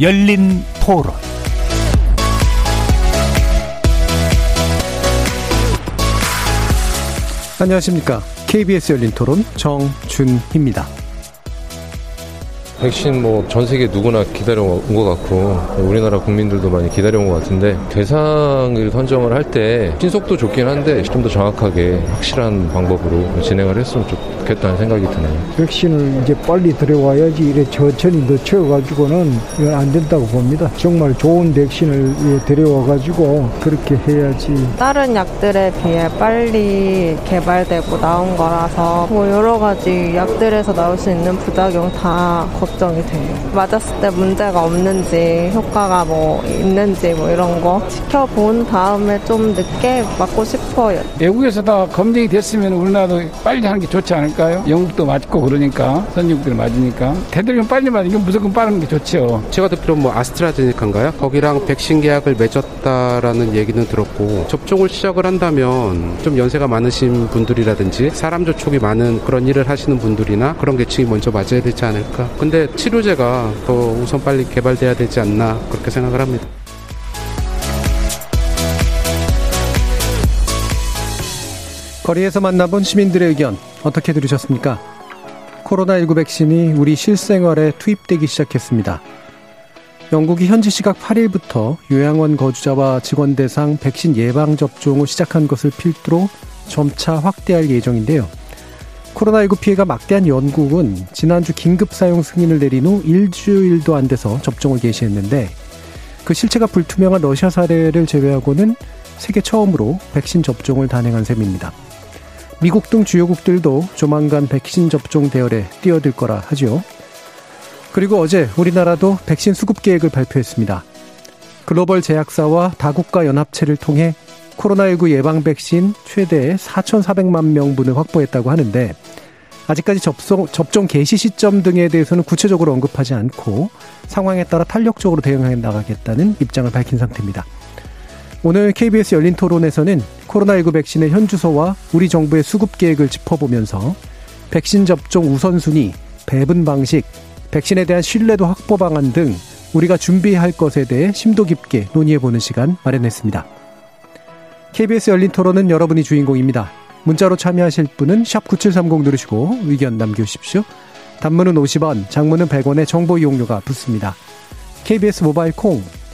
열린 토론 안녕하십니까. KBS 열린 토론 정준희입니다. 백신 뭐 전 세계 누구나 기다려온 것 같고 우리나라 국민들도 많이 기다려온 것 같은데 대상을 선정을 할 때 신속도 좋긴 한데 좀 더 정확하게 확실한 방법으로 진행을 했으면 좋겠다 는 생각이 드네요. 백신을 이제 빨리 들어와야지 이래 천천히 늦춰가지고는 이건 안 된다고 봅니다. 정말 좋은 백신을 들여와가지고 그렇게 해야지. 다른 약들에 비해 빨리 개발되고 나온 거라서 뭐 여러 가지 약들에서 나올 수 있는 부작용 다 걱정이 돼요. 맞았을 때 문제가 없는지 효과가 뭐 있는지 뭐 이런 거 지켜본 다음에 좀 늦게 맞고 싶어요. 외국에서 다 검증이 됐으면 우리나라도 빨리 하는 게 좋지 않을까 요? 영국도 맞고 그러니까 선진국들 맞으니까 대들면 빨리 맞으면 무조건 빠른 게 좋죠. 제가 듣기로는 뭐 아스트라제네카인가요? 거기랑 백신 계약을 맺었다라는 얘기는 들었고 접종을 시작을 한다면 좀 연세가 많으신 분들이라든지 사람 접촉이 많은 그런 일을 하시는 분들이나 그런 계층이 먼저 맞아야 되지 않을까. 근데 치료제가 더 우선 빨리 개발돼야 되지 않나 그렇게 생각을 합니다. 거리에서 만나본 시민들의 의견 어떻게 들으셨습니까? 코로나19 백신이 우리 실생활에 투입되기 시작했습니다. 영국이 현지 시각 8일부터 요양원 거주자와 직원 대상 백신 예방 접종을 시작한 것을 필두로 점차 확대할 예정인데요. 코로나19 피해가 막대한 영국은 지난주 긴급 사용 승인을 내린 후 일주일도 안 돼서 접종을 개시했는데 그 실체가 불투명한 러시아 사례를 제외하고는 세계 처음으로 백신 접종을 단행한 셈입니다. 미국 등 주요국들도 조만간 백신 접종 대열에 뛰어들 거라 하죠. 그리고 어제 우리나라도 백신 수급 계획을 발표했습니다. 글로벌 제약사와 다국가 연합체를 통해 코로나19 예방 백신 최대 4,400만 명분을 확보했다고 하는데 아직까지 접종, 접종 개시 시점 등에 대해서는 구체적으로 언급하지 않고 상황에 따라 탄력적으로 대응해 나가겠다는 입장을 밝힌 상태입니다. 오늘 KBS 열린 토론에서는 코로나19 백신의 현주소와 우리 정부의 수급 계획을 짚어보면서 백신 접종 우선순위, 배분 방식, 백신에 대한 신뢰도 확보 방안 등 우리가 준비해야 할 것에 대해 심도 깊게 논의해보는 시간 마련했습니다. KBS 열린 토론은 여러분이 주인공입니다. 문자로 참여하실 분은 9730 누르시고 의견 남겨주십시오. 단문은 50원, 장문은 100원의 정보 이용료가 붙습니다. KBS 모바일 콩,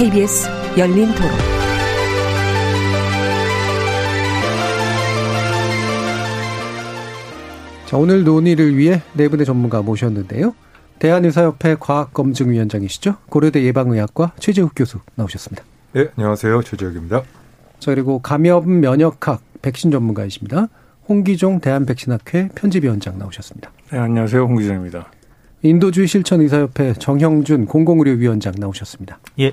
KBS 열린 토론. 자, 오늘 논의를 위해 네 분의 전문가 모셨는데요. 대한의사협회 과학검증위원장이시죠. 고려대 예방의학과 최재욱 교수 나오셨습니다. 네, 안녕하세요. 최재욱입니다. 자, 그리고 감염 면역학 백신 전문가이십니다. 홍기종 대한백신학회 편집위원장 나오셨습니다. 네, 안녕하세요. 홍기종입니다. 인도주의 실천의사협회 정형준 공공의료위원장 나오셨습니다. 예.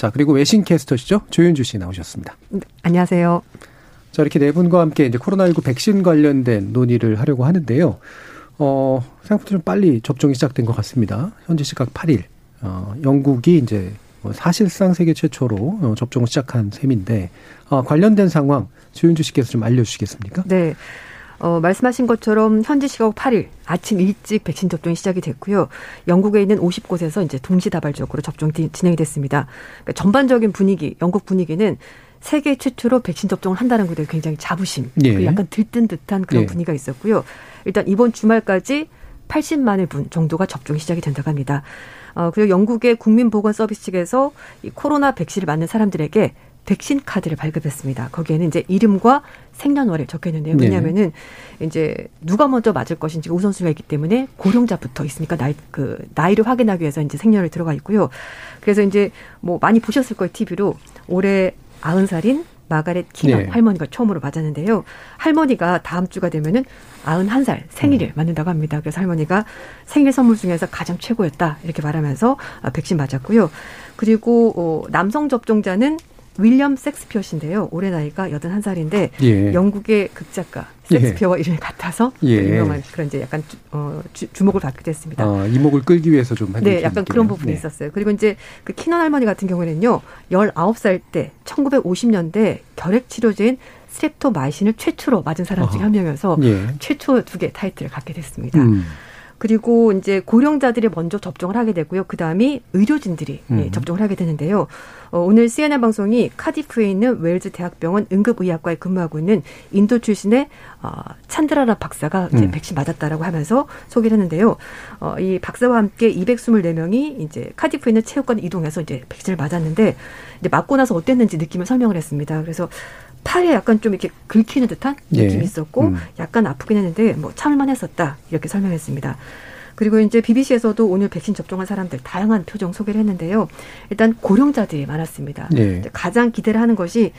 자, 그리고 외신 캐스터시죠? 조윤주 씨 나오셨습니다. 네, 안녕하세요. 자, 이렇게 네 분과 함께 이제 코로나19 백신 관련된 논의를 하려고 하는데요. 어, 생각보다 좀 빨리 접종이 시작된 것 같습니다. 현지 시각 8일. 어, 영국이 이제 뭐 사실상 세계 최초로 어, 접종을 시작한 셈인데 어, 관련된 상황 조윤주 씨께서 좀 알려주시겠습니까? 네. 어, 말씀하신 것처럼 현지 시각 8일 아침 일찍 백신 접종이 시작이 됐고요. 영국에 있는 50곳에서 이제 동시다발적으로 접종이 진행이 됐습니다. 그러니까 전반적인 분위기, 영국 분위기는 세계 최초로 백신 접종을 한다는 것에 굉장히 자부심, 예. 약간 들뜬 듯한 그런 예. 분위기가 있었고요. 일단 이번 주말까지 80만의 분 정도가 접종이 시작이 된다고 합니다. 어, 그리고 영국의 국민보건 서비스 측에서 이 코로나 백신을 맞는 사람들에게 백신 카드를 발급했습니다. 거기에는 이제 이름과 생년월일 적혀 있는데요. 네. 왜냐하면은 네. 이제 누가 먼저 맞을 것인지 우선순위가 있기 때문에 고령자부터 있으니까 나이 그 나이를 확인하기 위해서 이제 생년을 들어가 있고요. 그래서 이제 뭐 많이 보셨을 거예요 TV로 올해 아흔 살인 마가렛 키넌 네. 할머니가 처음으로 맞았는데요. 할머니가 다음 주가 되면은 91살 생일을 음. 맞는다고 합니다. 그래서 할머니가 생일 선물 중에서 가장 최고였다 이렇게 말하면서 아, 백신 맞았고요. 그리고 어, 남성 접종자는 윌리엄 섹스피어신데요. 올해 나이가 81살인데 예. 영국의 극작가 섹스피어와 이름이 같아서 예. 유명한 그런 이제 약간 주, 어, 주, 주목을 받게 됐습니다. 아, 이목을 끌기 위해서 좀한 네, 약간 그런 부분이 네. 있었어요. 그리고 이제 그 키넌 할머니 같은 경우에는요, 19살 때 1950년대 결핵 치료제인 스트랩토마이신을 최초로 맞은 사람 중에 어허. 한 명이어서 예. 최초 두 개 타이틀을 갖게 됐습니다. 음. 그리고 이제 고령자들이 먼저 접종을 하게 되고요. 그 다음이 의료진들이 예, 음. 접종을 하게 되는데요. 어, 오늘 CNN 방송이 카디프에 있는 웨일즈 대학병원 응급의학과에 근무하고 있는 인도 출신의 어, 찬드라라 박사가 이제 음. 백신 맞았다라고 하면서 소개를 했는데요. 어, 이 박사와 함께 224명이 이제 카디프에 있는 체육관 이동해서 이제 백신을 맞았는데 이제 맞고 나서 어땠는지 느낌을 설명을 했습니다. 그래서 팔에 약간 좀 이렇게 긁히는 듯한 예. 느낌이 있었고 음. 약간 아프긴 했는데 뭐 참을만 했었다 이렇게 설명했습니다. 그리고 이제 BBC에서도 오늘 백신 접종한 사람들 다양한 표정 소개를 했는데요. 일단 고령자들이 많았습니다. 네. 이제 가장 기대를 하는 것이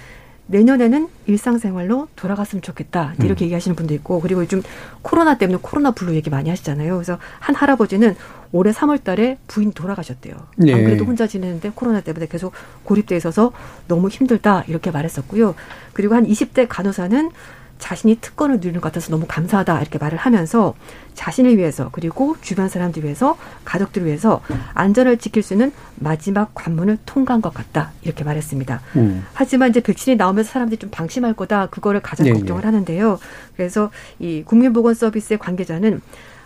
내년에는 일상생활로 돌아갔으면 좋겠다. 음. 이렇게 얘기하시는 분도 있고 그리고 요즘 코로나 때문에 코로나 블루 얘기 많이 하시잖아요. 그래서 한 할아버지는 올해 3월 달에 부인 돌아가셨대요. 네. 안 그래도 혼자 지내는데 코로나 때문에 계속 고립돼 있어서 너무 힘들다 이렇게 말했었고요. 그리고 한 20대 간호사는 자신이 특권을 누리는 것 같아서 너무 감사하다 이렇게 말을 하면서 자신을 위해서 그리고 주변 사람들 위해서 가족들을 위해서 안전을 지킬 수 있는 마지막 관문을 통과한 것 같다 이렇게 말했습니다. 음. 하지만 이제 백신이 나오면서 사람들이 좀 방심할 거다 그거를 가장 네, 걱정을 네. 하는데요. 그래서 이 국민보건서비스의 관계자는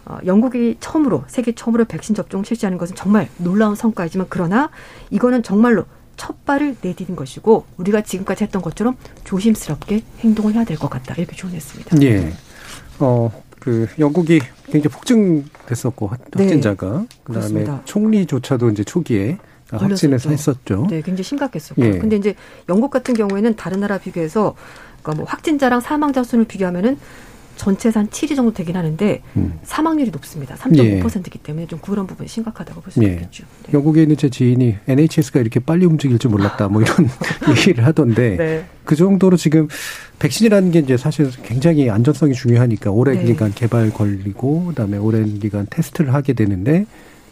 어, 영국이 처음으로 세계 처음으로 백신 접종 실시하는 것은 정말 놀라운 성과이지만 그러나 이거는 정말로 첫 발을 내디딘 것이고 우리가 지금까지 했던 것처럼 조심스럽게 행동을 해야 될 것 같다 이렇게 조언했습니다. 예. 어, 그 영국이 굉장히 폭증됐었고 네. 확진자가 그다음에 그렇습니다. 총리조차도 이제 초기에 걸렸었죠. 했었죠. 네, 굉장히 심각했었고. 예. 근데 이제 영국 같은 경우에는 다른 나라 비교해서 그러니까 뭐 확진자랑 사망자 수를 비교하면은 전체에서 한 7위 정도 되긴 하는데 음. 사망률이 높습니다. 3.5%이기 때문에 좀 그런 부분이 심각하다고 볼수 예. 있겠죠. 네. 영국에 있는 제 지인이 NHS가 이렇게 빨리 움직일 줄 몰랐다 뭐 이런 얘기를 하던데 네. 그 정도로 지금 백신이라는 게 이제 사실 굉장히 안전성이 중요하니까 오랜 네. 기간 개발 걸리고 그다음에 오랜 기간 테스트를 하게 되는데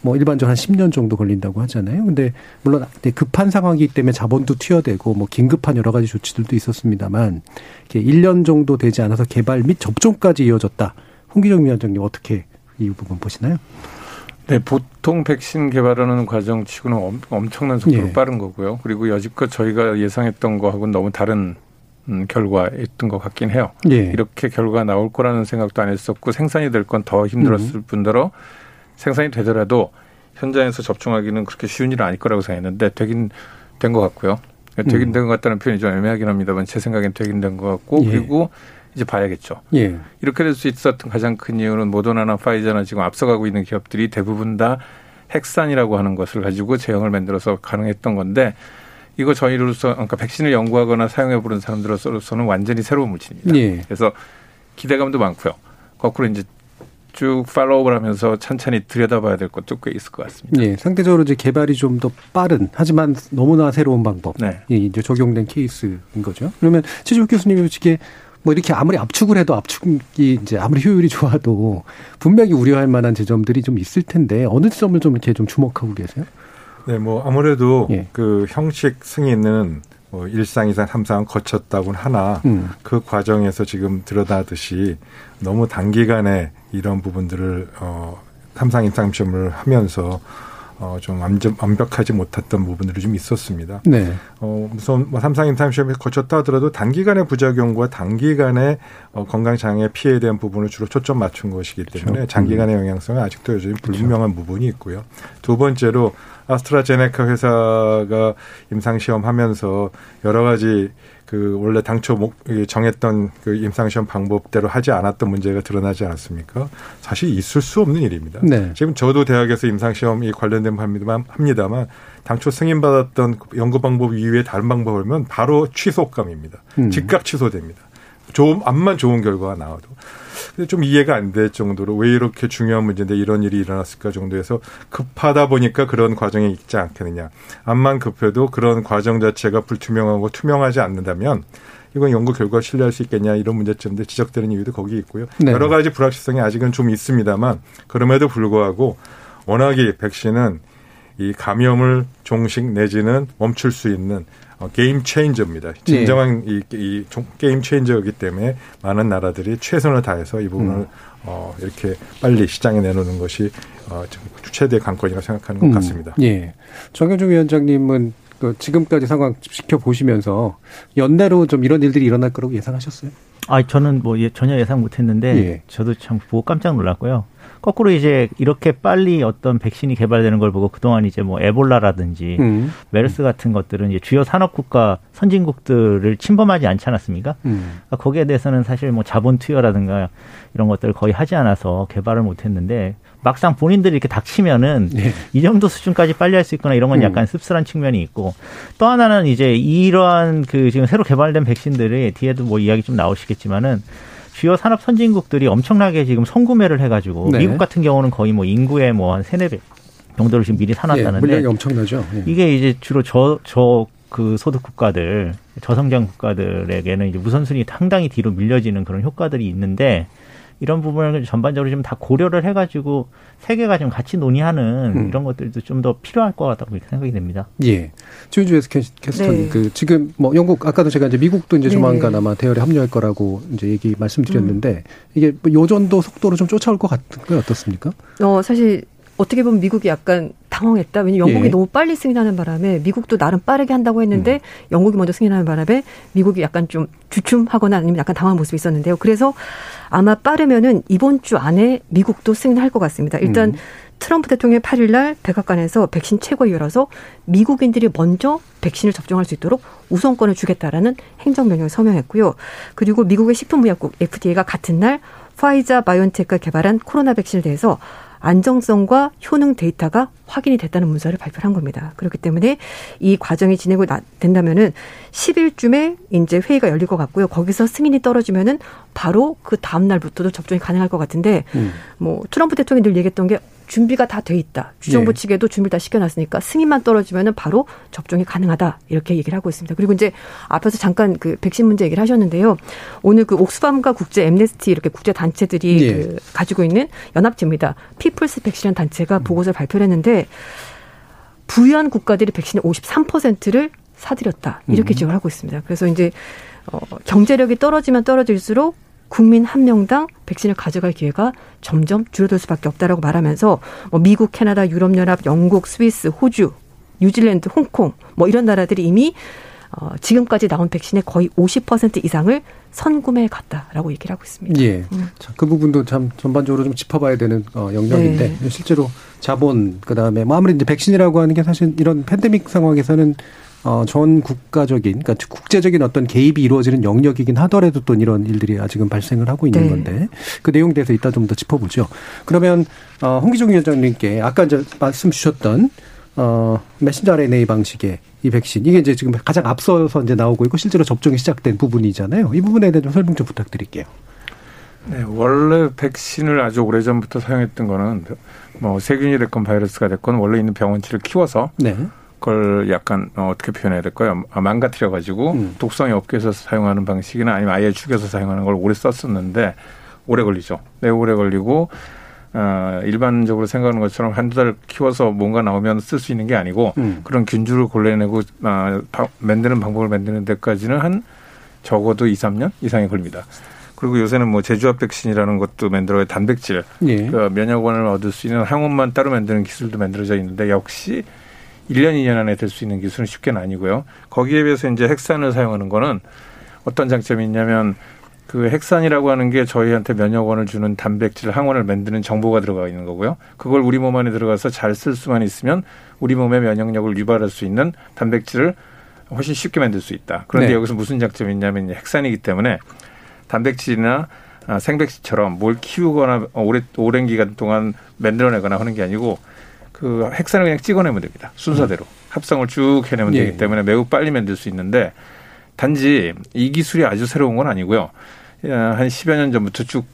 뭐 일반적으로 한 10년 정도 걸린다고 하잖아요. 근데 물론 급한 상황이기 때문에 자본도 튀어대고 뭐 긴급한 여러 가지 조치들도 있었습니다만 이게 1년 정도 되지 않아서 개발 및 접종까지 이어졌다. 홍기정 위원장님 어떻게 이 부분 보시나요? 네, 보통 백신 개발하는 과정치고는 엄, 엄청난 속도로 예. 빠른 거고요. 그리고 여지껏 저희가 예상했던 거하고는 너무 다른 음, 결과였던 것 같긴 해요. 예. 이렇게 결과 나올 거라는 생각도 안 했었고 생산이 될 건 더 힘들었을 음. 뿐더러 생산이 되더라도 현장에서 접종하기는 그렇게 쉬운 일은 아닐 거라고 생각했는데 되긴 된 것 같고요. 되긴 음. 된것 같다는 표현이 좀 애매하긴 합니다만 제 생각엔 되긴 된 것 같고 예. 그리고 이제 봐야겠죠. 예. 이렇게 될 수 있었던 가장 큰 이유는 모더나나 파이자나 지금 앞서가고 있는 기업들이 대부분 다 핵산이라고 하는 것을 가지고 제형을 만들어서 가능했던 건데 이거 저희로서 그러니까 백신을 연구하거나 사용해 보는 사람들로서는 완전히 새로운 물질입니다. 예. 그래서 기대감도 많고요. 거꾸로 이제 쭉 팔로우를 하면서 천천히 들여다봐야 될 것도 꽤 있을 것 같습니다. 예, 상대적으로 이제 개발이 좀 더 빠른 하지만 너무나 새로운 방법. 네. 이 이제 적용된 케이스인 거죠. 그러면 최지욱 교수님이 솔직히 뭐 이렇게 아무리 압축을 해도 압축이 이제 아무리 효율이 좋아도 분명히 우려할 만한 지점들이 좀 있을 텐데 어느 점을 좀 이렇게 좀 주목하고 계세요? 네, 뭐 아무래도 예. 그 형식 승인은 뭐 일상 이상 삼상 거쳤다고는 하나 음. 그 과정에서 지금 드러나듯이 너무 단기간에 이런 부분들을 어 삼상 임상 시험을 하면서 어좀 완벽하지 못했던 부분들이 좀 있었습니다. 네. 어, 우선 뭐 삼상 임상 시험을 거쳤다 하더라도 단기간의 부작용과 단기간의 어, 건강 장애 피해에 대한 부분을 주로 초점 맞춘 것이기 때문에 그렇죠. 장기간의 영향성은 아직도 여전히 불분명한 부분이 있고요. 두 번째로 아스트라제네카 회사가 임상 시험 하면서 여러 가지 그 원래 당초 목 정했던 그 임상 시험 방법대로 하지 않았던 문제가 드러나지 않았습니까? 사실 있을 수 없는 일입니다. 네. 지금 저도 대학에서 임상 시험이 관련된 합니다만, 합니다만 당초 승인받았던 연구 방법 이외에 다른 방법이면 바로 취소감입니다. 음. 즉각 취소됩니다. 좋은 암만 좋은 결과가 나와도 좀 이해가 안 될 정도로 왜 이렇게 중요한 문제인데 이런 일이 일어났을까 정도에서 급하다 보니까 그런 과정이 있지 않겠느냐. 암만 급해도 그런 과정 자체가 불투명하고 투명하지 않는다면 이건 연구 결과 신뢰할 수 있겠냐 이런 문제점들 지적되는 이유도 거기 있고요. 네. 여러 가지 불확실성이 아직은 좀 있습니다만 그럼에도 불구하고 워낙에 백신은 이 감염을 종식 내지는 멈출 수 있는 어, 게임 체인저입니다. 진정한 네. 이, 이 게임 체인저이기 때문에 많은 나라들이 최선을 다해서 이 부분을 음. 어, 이렇게 빨리 시장에 내놓는 것이 어, 최대 관건이라고 생각하는 것 음. 같습니다. 예. 정경준 위원장님은 그 지금까지 상황 지켜보시면서 연내로 좀 이런 일들이 일어날 거라고 예상하셨어요? 아, 저는 뭐 예, 전혀 예상 못했는데 예. 저도 참 보고 깜짝 놀랐고요. 거꾸로 이제 이렇게 빨리 어떤 백신이 개발되는 걸 보고 그동안 이제 뭐 에볼라라든지 음. 메르스 같은 것들은 이제 주요 산업국가 선진국들을 침범하지 않지 않았습니까? 음. 그러니까 거기에 대해서는 사실 뭐 자본 투여라든가 이런 것들을 거의 하지 않아서 개발을 못 했는데 막상 본인들이 이렇게 닥치면은 네. 이 정도 수준까지 빨리 할 수 있거나 이런 건 음. 약간 씁쓸한 측면이 있고 또 하나는 이제 이러한 그 지금 새로 개발된 백신들이 뒤에도 뭐 이야기 좀 나오시겠지만은 주요 산업 선진국들이 엄청나게 지금 선구매를 해가지고 네. 미국 같은 경우는 거의 뭐 인구의 뭐 한 세네 배 정도를 지금 미리 사놨다는데 예, 물량이 엄청나죠. 예. 이게 이제 주로 저 저 그 소득 국가들 저성장 국가들에게는 이제 우선순위 상당히 뒤로 밀려지는 그런 효과들이 있는데 이런 부분을 전반적으로 좀 다 고려를 해가지고 세계가 좀 같이 논의하는 음. 이런 것들도 좀 더 필요할 것 같다고 생각이 됩니다. 예. 주주에서 캐스터 네. 그 지금 뭐 영국 아까도 제가 이제 미국도 이제 네. 조만간 아마 대열에 합류할 거라고 이제 얘기 말씀드렸는데 음. 이게 뭐 요전도 속도로 좀 쫓아올 것 같은 게 어떻습니까? 어 사실 어떻게 보면 미국이 약간 당황했다. 왜냐면 영국이 예. 너무 빨리 승인하는 바람에 미국도 나름 빠르게 한다고 했는데 음. 영국이 먼저 승인하는 바람에 미국이 약간 좀 주춤하거나 아니면 약간 당황한 모습이 있었는데요. 그래서 아마 빠르면은 이번 주 안에 미국도 승인할 것 같습니다. 일단 음. 트럼프 대통령이 8일 날 백악관에서 백신 최고위원라서 미국인들이 먼저 백신을 접종할 수 있도록 우선권을 주겠다라는 행정명령을 서명했고요. 그리고 미국의 식품의약국 FDA가 같은 날 파이자 바이온테크가 개발한 코로나 백신에 대해서 안정성과 효능 데이터가 확인이 됐다는 문서를 발표한 겁니다. 그렇기 때문에 이 과정이 진행이 된다면은 10일쯤에 이제 회의가 열릴 것 같고요. 거기서 승인이 떨어지면은 바로 그 다음 날부터도 접종이 가능할 것 같은데 음. 뭐 트럼프 대통령이 늘 얘기했던 게 준비가 다 돼 있다. 주정부 네. 측에도 준비를 다 시켜놨으니까 승인만 떨어지면은 바로 접종이 가능하다. 이렇게 얘기를 하고 있습니다. 그리고 이제 앞에서 잠깐 그 백신 문제 얘기를 하셨는데요. 오늘 그 옥스팜과 국제 엠네스티 이렇게 국제 단체들이 네. 그 가지고 있는 연합체입니다. 피플스 백신이라는 단체가 음. 보고서를 발표를 했는데 부유한 국가들이 백신의 53%를 사들였다. 이렇게 음. 지적을 하고 있습니다. 그래서 이제 어, 경제력이 떨어지면 떨어질수록 국민 한 명당 백신을 가져갈 기회가 점점 줄어들 수밖에 없다라고 말하면서 뭐 미국, 캐나다, 유럽연합, 영국, 스위스, 호주, 뉴질랜드, 홍콩 뭐 이런 나라들이 이미 어, 지금까지 나온 백신의 거의 50% 이상을 선구매해 갔다라고 얘기를 하고 있습니다. 예. 음. 자, 그 부분도 참 전반적으로 좀 짚어봐야 되는 어, 영역인데 네. 실제로 자본 그다음에 뭐 아무리 이제 백신이라고 하는 게 사실 이런 팬데믹 상황에서는 어, 전 국가적인, 그러니까 국제적인 어떤 개입이 이루어지는 영역이긴 하더라도 또 이런 일들이 아직은 발생을 하고 있는 네. 건데 그 내용에 대해서 이따 좀 더 짚어보죠. 그러면 어, 홍기종 위원장님께 아까 이제 말씀 주셨던 어, 메신저 RNA 방식의 이 백신 이게 이제 지금 가장 앞서서 이제 나오고 있고 실제로 접종이 시작된 부분이잖아요. 이 부분에 대해 좀 설명 좀 부탁드릴게요. 네, 원래 백신을 아주 오래 전부터 사용했던 거는 뭐 세균이 됐건 바이러스가 됐건 원래 있는 병원치를 키워서 네. 그걸 약간 어, 어떻게 표현해야 될까요? 아, 망가뜨려 가지고 음. 독성이 없게 해서 사용하는 방식이나 아니면 아예 죽여서 사용하는 걸 오래 썼었는데 오래 걸리죠. 매우 오래 걸리고 어, 일반적으로 생각하는 것처럼 한두 달 키워서 뭔가 나오면 쓸 수 있는 게 아니고 음. 그런 균주를 골라내고 어, 바, 만드는 방법을 만드는 데까지는 한 적어도 2, 3년 이상이 걸립니다. 그리고 요새는 뭐 제조합 백신이라는 것도 만들어야 단백질, 예. 그 면역원을 얻을 수 있는 항원만 따로 만드는 기술도 만들어져 있는데 역시 1년, 2년 안에 될 수 있는 기술은 쉽게는 아니고요. 거기에 비해서 이제 핵산을 사용하는 거는 어떤 장점이 있냐면 그 핵산이라고 하는 게 저희한테 면역 원을 주는 단백질 항원을 만드는 정보가 들어가 있는 거고요. 그걸 우리 몸 안에 들어가서 잘 쓸 수만 있으면 우리 몸의 면역력을 유발할 수 있는 단백질을 훨씬 쉽게 만들 수 있다. 그런데 네. 여기서 무슨 장점이 있냐면 핵산이기 때문에 단백질이나 아, 생백질처럼 뭘 키우거나 오래, 오랜 기간 동안 만들어내거나 하는 게 아니고 그 핵산을 그냥 찍어내면 됩니다. 순서대로. 음. 합성을 쭉 해내면 예. 되기 때문에 매우 빨리 만들 수 있는데 단지 이 기술이 아주 새로운 건 아니고요. 한 10여 년 전부터 쭉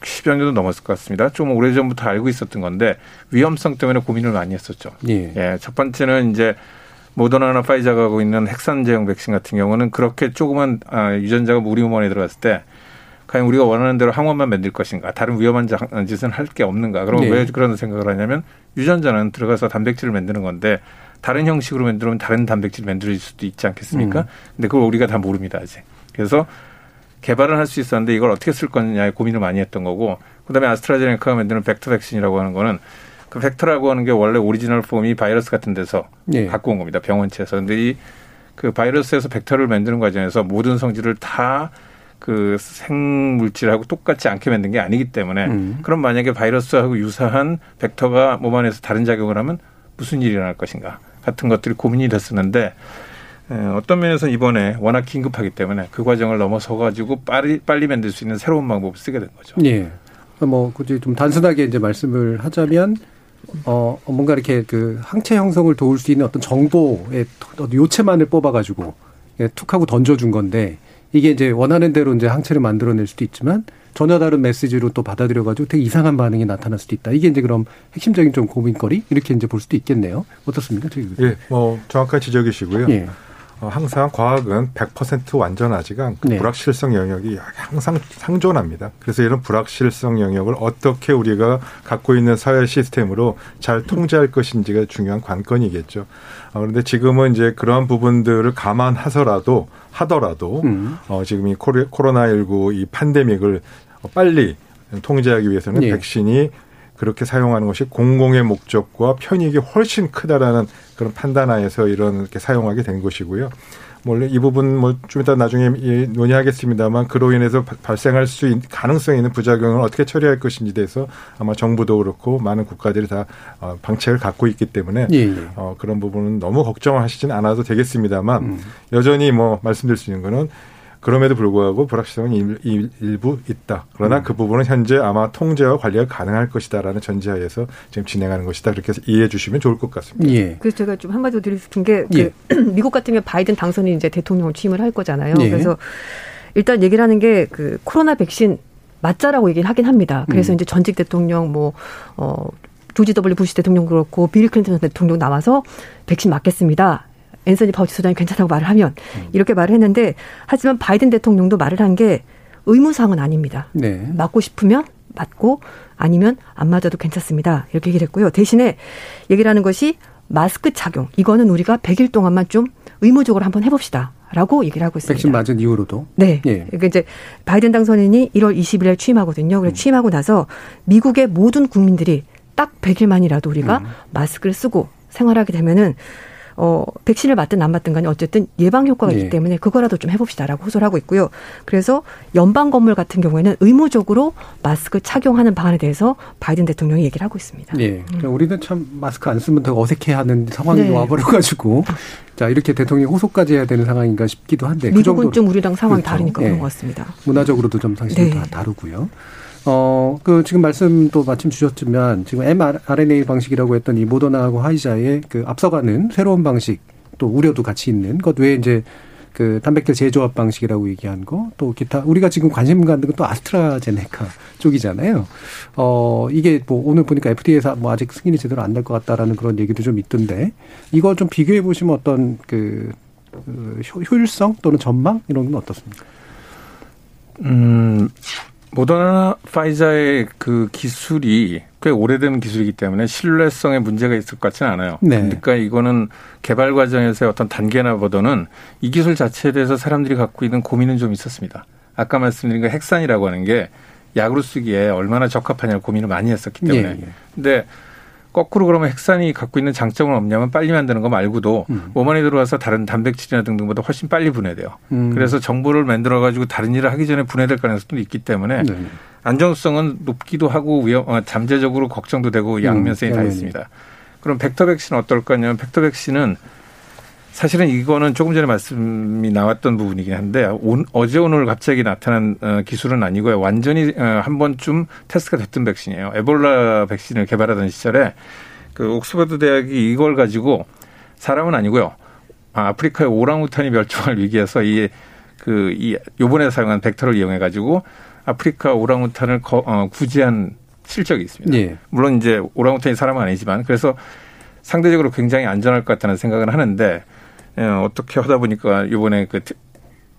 10여 년도 넘었을 것 같습니다. 좀 오래 전부터 알고 있었던 건데 위험성 때문에 고민을 많이 했었죠. 예. 예. 첫 번째는 이제 모더나나 파이자가 하고 있는 핵산 제형 백신 같은 경우는 그렇게 조그만 아, 유전자가 우리 몸 안에 들어갔을 때 과연 우리가 원하는 대로 항원만 만들 것인가 다른 위험한 짓은 할 게 없는가 그럼 네. 왜 그런 생각을 하냐면 유전자는 들어가서 단백질을 만드는 건데 다른 형식으로 만들면 다른 단백질을 만들 수도 있지 않겠습니까? 음. 근데 그걸 우리가 다 모릅니다 아직. 그래서 개발을 할수 있었는데 이걸 어떻게 쓸 거냐에 고민을 많이 했던 거고 그다음에 아스트라제네카가 만드는 벡터 백신이라고 하는 거는 그 벡터라고 하는 게 원래 original form이 바이러스 같은 데서 네. 갖고 온 겁니다. 병원체에서. 근데 이 그 바이러스에서 벡터를 만드는 과정에서 모든 성질을 다 그 생물질하고 똑같지 않게 만든 게 아니기 때문에 음. 그럼 만약에 바이러스하고 유사한 벡터가 몸 안에서 다른 작용을 하면 무슨 일이 일어날 것인가 같은 것들이 고민이 됐었는데 어떤 면에서 이번에 워낙 긴급하기 때문에 그 과정을 넘어서 가지고 빨리 빨리 만들 수 있는 새로운 방법을 쓰게 된 거죠. 예. 뭐 굳이 좀 단순하게 이제 말씀을 하자면 어, 뭔가 이렇게 그 항체 형성을 도울 수 있는 어떤 정도의 요체만을 뽑아가지고 예, 툭 하고 던져준 건데 이게 이제 원하는 대로 이제 항체를 만들어낼 수도 있지만 전혀 다른 메시지로 또 받아들여가지고 되게 이상한 반응이 나타날 수도 있다. 이게 이제 그럼 핵심적인 좀 고민거리 이렇게 이제 볼 수도 있겠네요. 어떻습니까? 예, 뭐 정확한 지적이시고요. 예. 어, 항상 과학은 100% 완전하지가 않고 네. 불확실성 영역이 항상 상존합니다. 그래서 이런 불확실성 영역을 어떻게 우리가 갖고 있는 사회 시스템으로 잘 통제할 것인지가 중요한 관건이겠죠. 어, 그런데 지금은 이제 그러한 부분들을 감안하서라도 하더라도 음. 어, 지금 이 코로나19 이 팬데믹을 빨리 통제하기 위해서는 네. 백신이 그렇게 사용하는 것이 공공의 목적과 편익이 훨씬 크다라는 그런 판단하에서 이런 이렇게 사용하게 된 것이고요. 원래 이 부분 뭐 좀 이따 나중에 논의하겠습니다만 그로 인해서 발생할 수 있는 가능성이 있는 부작용을 어떻게 처리할 것인지 대해서 아마 정부도 그렇고 많은 국가들이 다 어, 방책을 갖고 있기 때문에 예, 예. 어, 그런 부분은 너무 걱정하시진 않아도 되겠습니다만 음. 여전히 뭐 말씀드릴 수 있는 거는 그럼에도 불구하고 불확실성은 일, 부 있다. 그러나 음. 그 부분은 현재 아마 통제와 관리가 가능할 것이다라는 전제하에서 지금 진행하는 것이다. 그렇게 이해해 주시면 좋을 것 같습니다. 예. 그래서 제가 좀 한마디로 드리고 싶은 게그 예. 미국 같으면 바이든 당선이 이제 대통령을 취임을 할 거잖아요. 예. 그래서 일단 얘기를 하는 게 그 코로나 백신 맞자라고 얘기를 하긴 합니다. 그래서 음. 이제 전직 대통령 뭐 어, 조지 더블유 부시 대통령 그렇고 빌 클린턴 대통령 나와서 백신 맞겠습니다. 앤서니 파우치 소장이 괜찮다고 말을 하면 음. 이렇게 말을 했는데 하지만 바이든 대통령도 말을 한 게 의무사항은 아닙니다. 네. 맞고 싶으면 맞고 아니면 안 맞아도 괜찮습니다. 이렇게 얘기를 했고요. 대신에 얘기를 하는 것이 마스크 착용. 이거는 우리가 100일 동안만 좀 의무적으로 한번 해봅시다. 라고 얘기를 하고 있습니다. 백신 맞은 이후로도? 네. 예. 그러니까 이제 바이든 당선인이 1월 20일에 취임하거든요. 그래서 음. 취임하고 나서 미국의 모든 국민들이 딱 100일만이라도 우리가 음. 마스크를 쓰고 생활하게 되면은 어, 백신을 맞든 안 맞든 간에 어쨌든 예방 효과가 있기 네. 때문에 그거라도 좀 해봅시다라고 호소를 하고 있고요. 그래서 연방 건물 같은 경우에는 의무적으로 마스크 착용하는 방안에 대해서 바이든 대통령이 얘기를 하고 있습니다. 네. 음. 우리는 참 마스크 안 쓰면 더 어색해하는 상황이 네. 와버려가지고 자 이렇게 대통령이 호소까지 해야 되는 상황인가 싶기도 한데 그 미국은 그 좀 우리랑 상황이 그렇죠. 다르니까 그런 네. 것 같습니다. 문화적으로도 좀 상식이 네. 다 다르고요. 어, 그 지금 말씀도 마침 주셨지만 지금 mRNA 방식이라고 했던 이 모더나하고 화이자의 그 앞서가는 새로운 방식 또 우려도 같이 있는 것 외에 이제 그 단백질 재조합 방식이라고 얘기한 거 또 기타 우리가 지금 관심 갖는 건 또 아스트라제네카 쪽이잖아요. 어 이게 뭐 오늘 보니까 FDA에서 뭐 아직 승인이 제대로 안 될 것 같다라는 그런 얘기도 좀 있던데 이거 좀 비교해 보시면 어떤 그, 그 효율성 또는 전망 이런 건 어떻습니까? 음 모더나 파이자의 그 기술이 꽤 오래된 기술이기 때문에 신뢰성에 문제가 있을 것 같지는 않아요. 네. 그러니까 이거는 개발 과정에서의 어떤 단계나 보다는 이 기술 자체에 대해서 사람들이 갖고 있는 고민은 좀 있었습니다. 아까 말씀드린 그 핵산이라고 하는 게 약으로 쓰기에 얼마나 적합하냐 고민을 많이 했었기 때문에. 예, 예. 근데 거꾸로 그러면 핵산이 갖고 있는 장점은 없냐면 빨리 만드는 거 말고도 음. 몸 안에 들어와서 다른 단백질이나 등등보다 훨씬 빨리 분해돼요. 음. 그래서 정보를 만들어 가지고 다른 일을 하기 전에 분해될 가능성도 있기 때문에 네. 안정성은 높기도 하고 위험, 어, 잠재적으로 걱정도 되고 음. 양면성이 음. 다 있습니다. 그럼 벡터 백신 어떨 거냐면 벡터 백신은 사실은 이거는 조금 전에 말씀이 나왔던 부분이긴 한데 온, 어제 오늘 갑자기 나타난 어, 기술은 아니고요. 완전히 어, 한 번쯤 테스트가 됐던 백신이에요. 에볼라 백신을 개발하던 시절에 그 옥스퍼드 대학이 이걸 가지고 사람은 아니고요. 아, 아프리카의 오랑우탄이 멸종할 위기에서 이 그이 요번에 사용한 벡터를 이용해 가지고 아프리카 오랑우탄을 거, 어, 구제한 실적이 있습니다. 예. 물론 이제 오랑우탄이 사람은 아니지만 그래서 상대적으로 굉장히 안전할 것 같다는 생각을 하는데 어, 어떻게 하다 보니까 이번에 그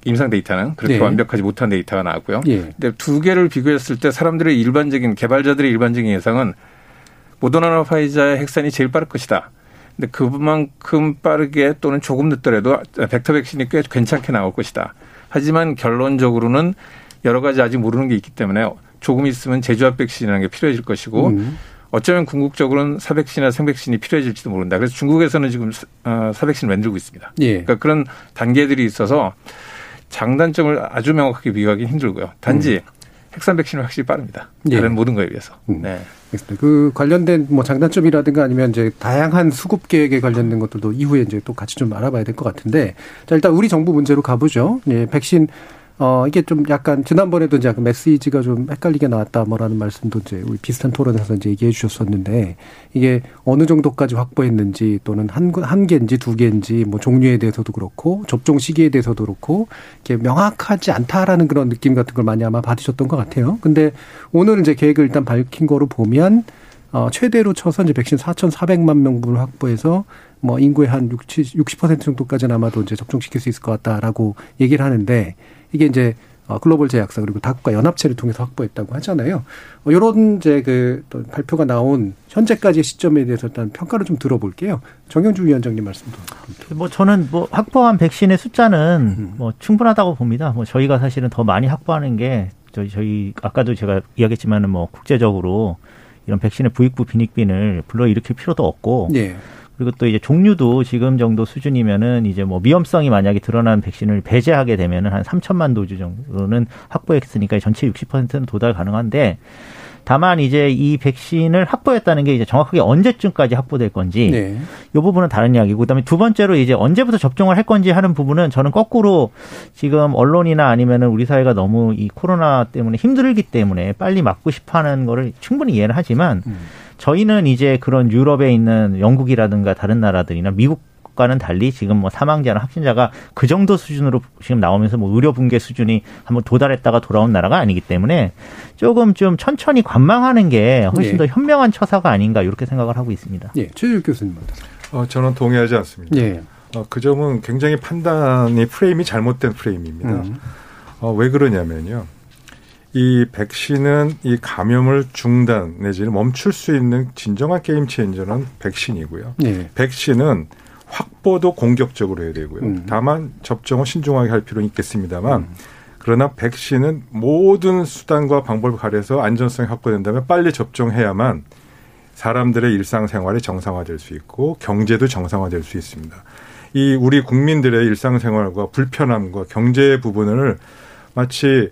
임상 데이터는 그렇게 네. 완벽하지 못한 데이터가 나왔고요. 예. 근데 두 개를 비교했을 때 사람들의 일반적인 개발자들의 일반적인 예상은 모더나나 파이자의 핵산이 제일 빠를 것이다. 근데 그만큼 빠르게 또는 조금 늦더라도 벡터 백신이 꽤 괜찮게 나올 것이다. 하지만 결론적으로는 여러 가지 아직 모르는 게 있기 때문에 조금 있으면 제조합 백신이라는 게 필요해질 것이고 음. 어쩌면 궁극적으로는 사백신이나 생백신이 필요해질지도 모른다. 그래서 중국에서는 지금 어, 사백신을 만들고 있습니다. 예. 그러니까 그런 단계들이 있어서 장단점을 아주 명확하게 비교하기 힘들고요. 단지 음. 핵산 백신은 확실히 빠릅니다. 예. 다른 모든 거에 비해서. 음. 네. 그 관련된 뭐 장단점이라든가 아니면 이제 다양한 수급 계획에 관련된 것들도 이후에 이제 또 같이 좀 알아봐야 될 것 같은데 자 일단 우리 정부 문제로 가보죠. 예, 백신 어, 이게 좀 약간 지난번에도 이제 메시지가 좀 헷갈리게 나왔다 뭐라는 말씀도 이제 우리 비슷한 토론에서 이제 얘기해 주셨었는데 이게 어느 정도까지 확보했는지 또는 한, 한 개인지 두 개인지 뭐 종류에 대해서도 그렇고 접종 시기에 대해서도 그렇고 이게 명확하지 않다라는 그런 느낌 같은 걸 많이 아마 받으셨던 것 같아요. 근데 오늘 이제 계획을 일단 밝힌 거로 보면 어, 최대로 쳐서 이제 백신 4,400만 명분을 확보해서 뭐 인구의 한 60, 60% 정도까지는 아마도 이제 접종시킬 수 있을 것 같다라고 얘기를 하는데 이게 이제 어, 글로벌 제약사 그리고 다국가 연합체를 통해서 확보했다고 하잖아요. 어, 요런 이제 그 발표가 나온 현재까지의 시점에 대해서 일단 평가를 좀 들어볼게요. 정영주 위원장님 말씀도. 뭐 저는 뭐 확보한 백신의 숫자는 음. 뭐 충분하다고 봅니다. 뭐 저희가 사실은 더 많이 확보하는 게 저희 저희 아까도 제가 이야기했지만은 뭐 국제적으로 이런 백신의 부익부 빈익빈을 불러 일으킬 필요도 없고. 예. 그리고 또 이제 종류도 지금 정도 수준이면은 이제 뭐 위험성이 만약에 드러난 백신을 배제하게 되면은 한 3천만 도주 정도는 확보했으니까 전체 60%는 도달 가능한데 다만 이제 이 백신을 확보했다는 게 이제 정확하게 언제쯤까지 확보될 건지 네. 이 부분은 다른 이야기고 그다음에 두 번째로 이제 언제부터 접종을 할 건지 하는 부분은 저는 거꾸로 지금 언론이나 아니면은 우리 사회가 너무 이 코로나 때문에 힘들기 때문에 빨리 맞고 싶어하는 거를 충분히 이해를 하지만 음. 저희는 이제 그런 유럽에 있는 영국이라든가 다른 나라들이나 미국 과는 달리 지금 뭐 사망자나 확진자가 그 정도 수준으로 지금 나오면서 뭐 의료 붕괴 수준이 한번 도달했다가 돌아온 나라가 아니기 때문에 조금 좀 천천히 관망하는 게 훨씬 예. 더 현명한 처사가 아닌가 이렇게 생각을 하고 있습니다. 예, 최주 교수님. 어, 저는 동의하지 않습니다. 예. 어, 그 점은 굉장히 판단이 프레임이 잘못된 프레임입니다. 음. 어, 왜 그러냐면요. 이 백신은 이 감염을 중단 내지는 멈출 수 있는 진정한 게임 체인저는 백신이고요. 네. 백신은 확보도 공격적으로 해야 되고요. 음. 다만 접종을 신중하게 할 필요는 있겠습니다만 음. 그러나 백신은 모든 수단과 방법을 가려서 안전성이 확보된다면 빨리 접종해야만 사람들의 일상생활이 정상화될 수 있고 경제도 정상화될 수 있습니다. 이 우리 국민들의 일상생활과 불편함과 경제 부분을 마치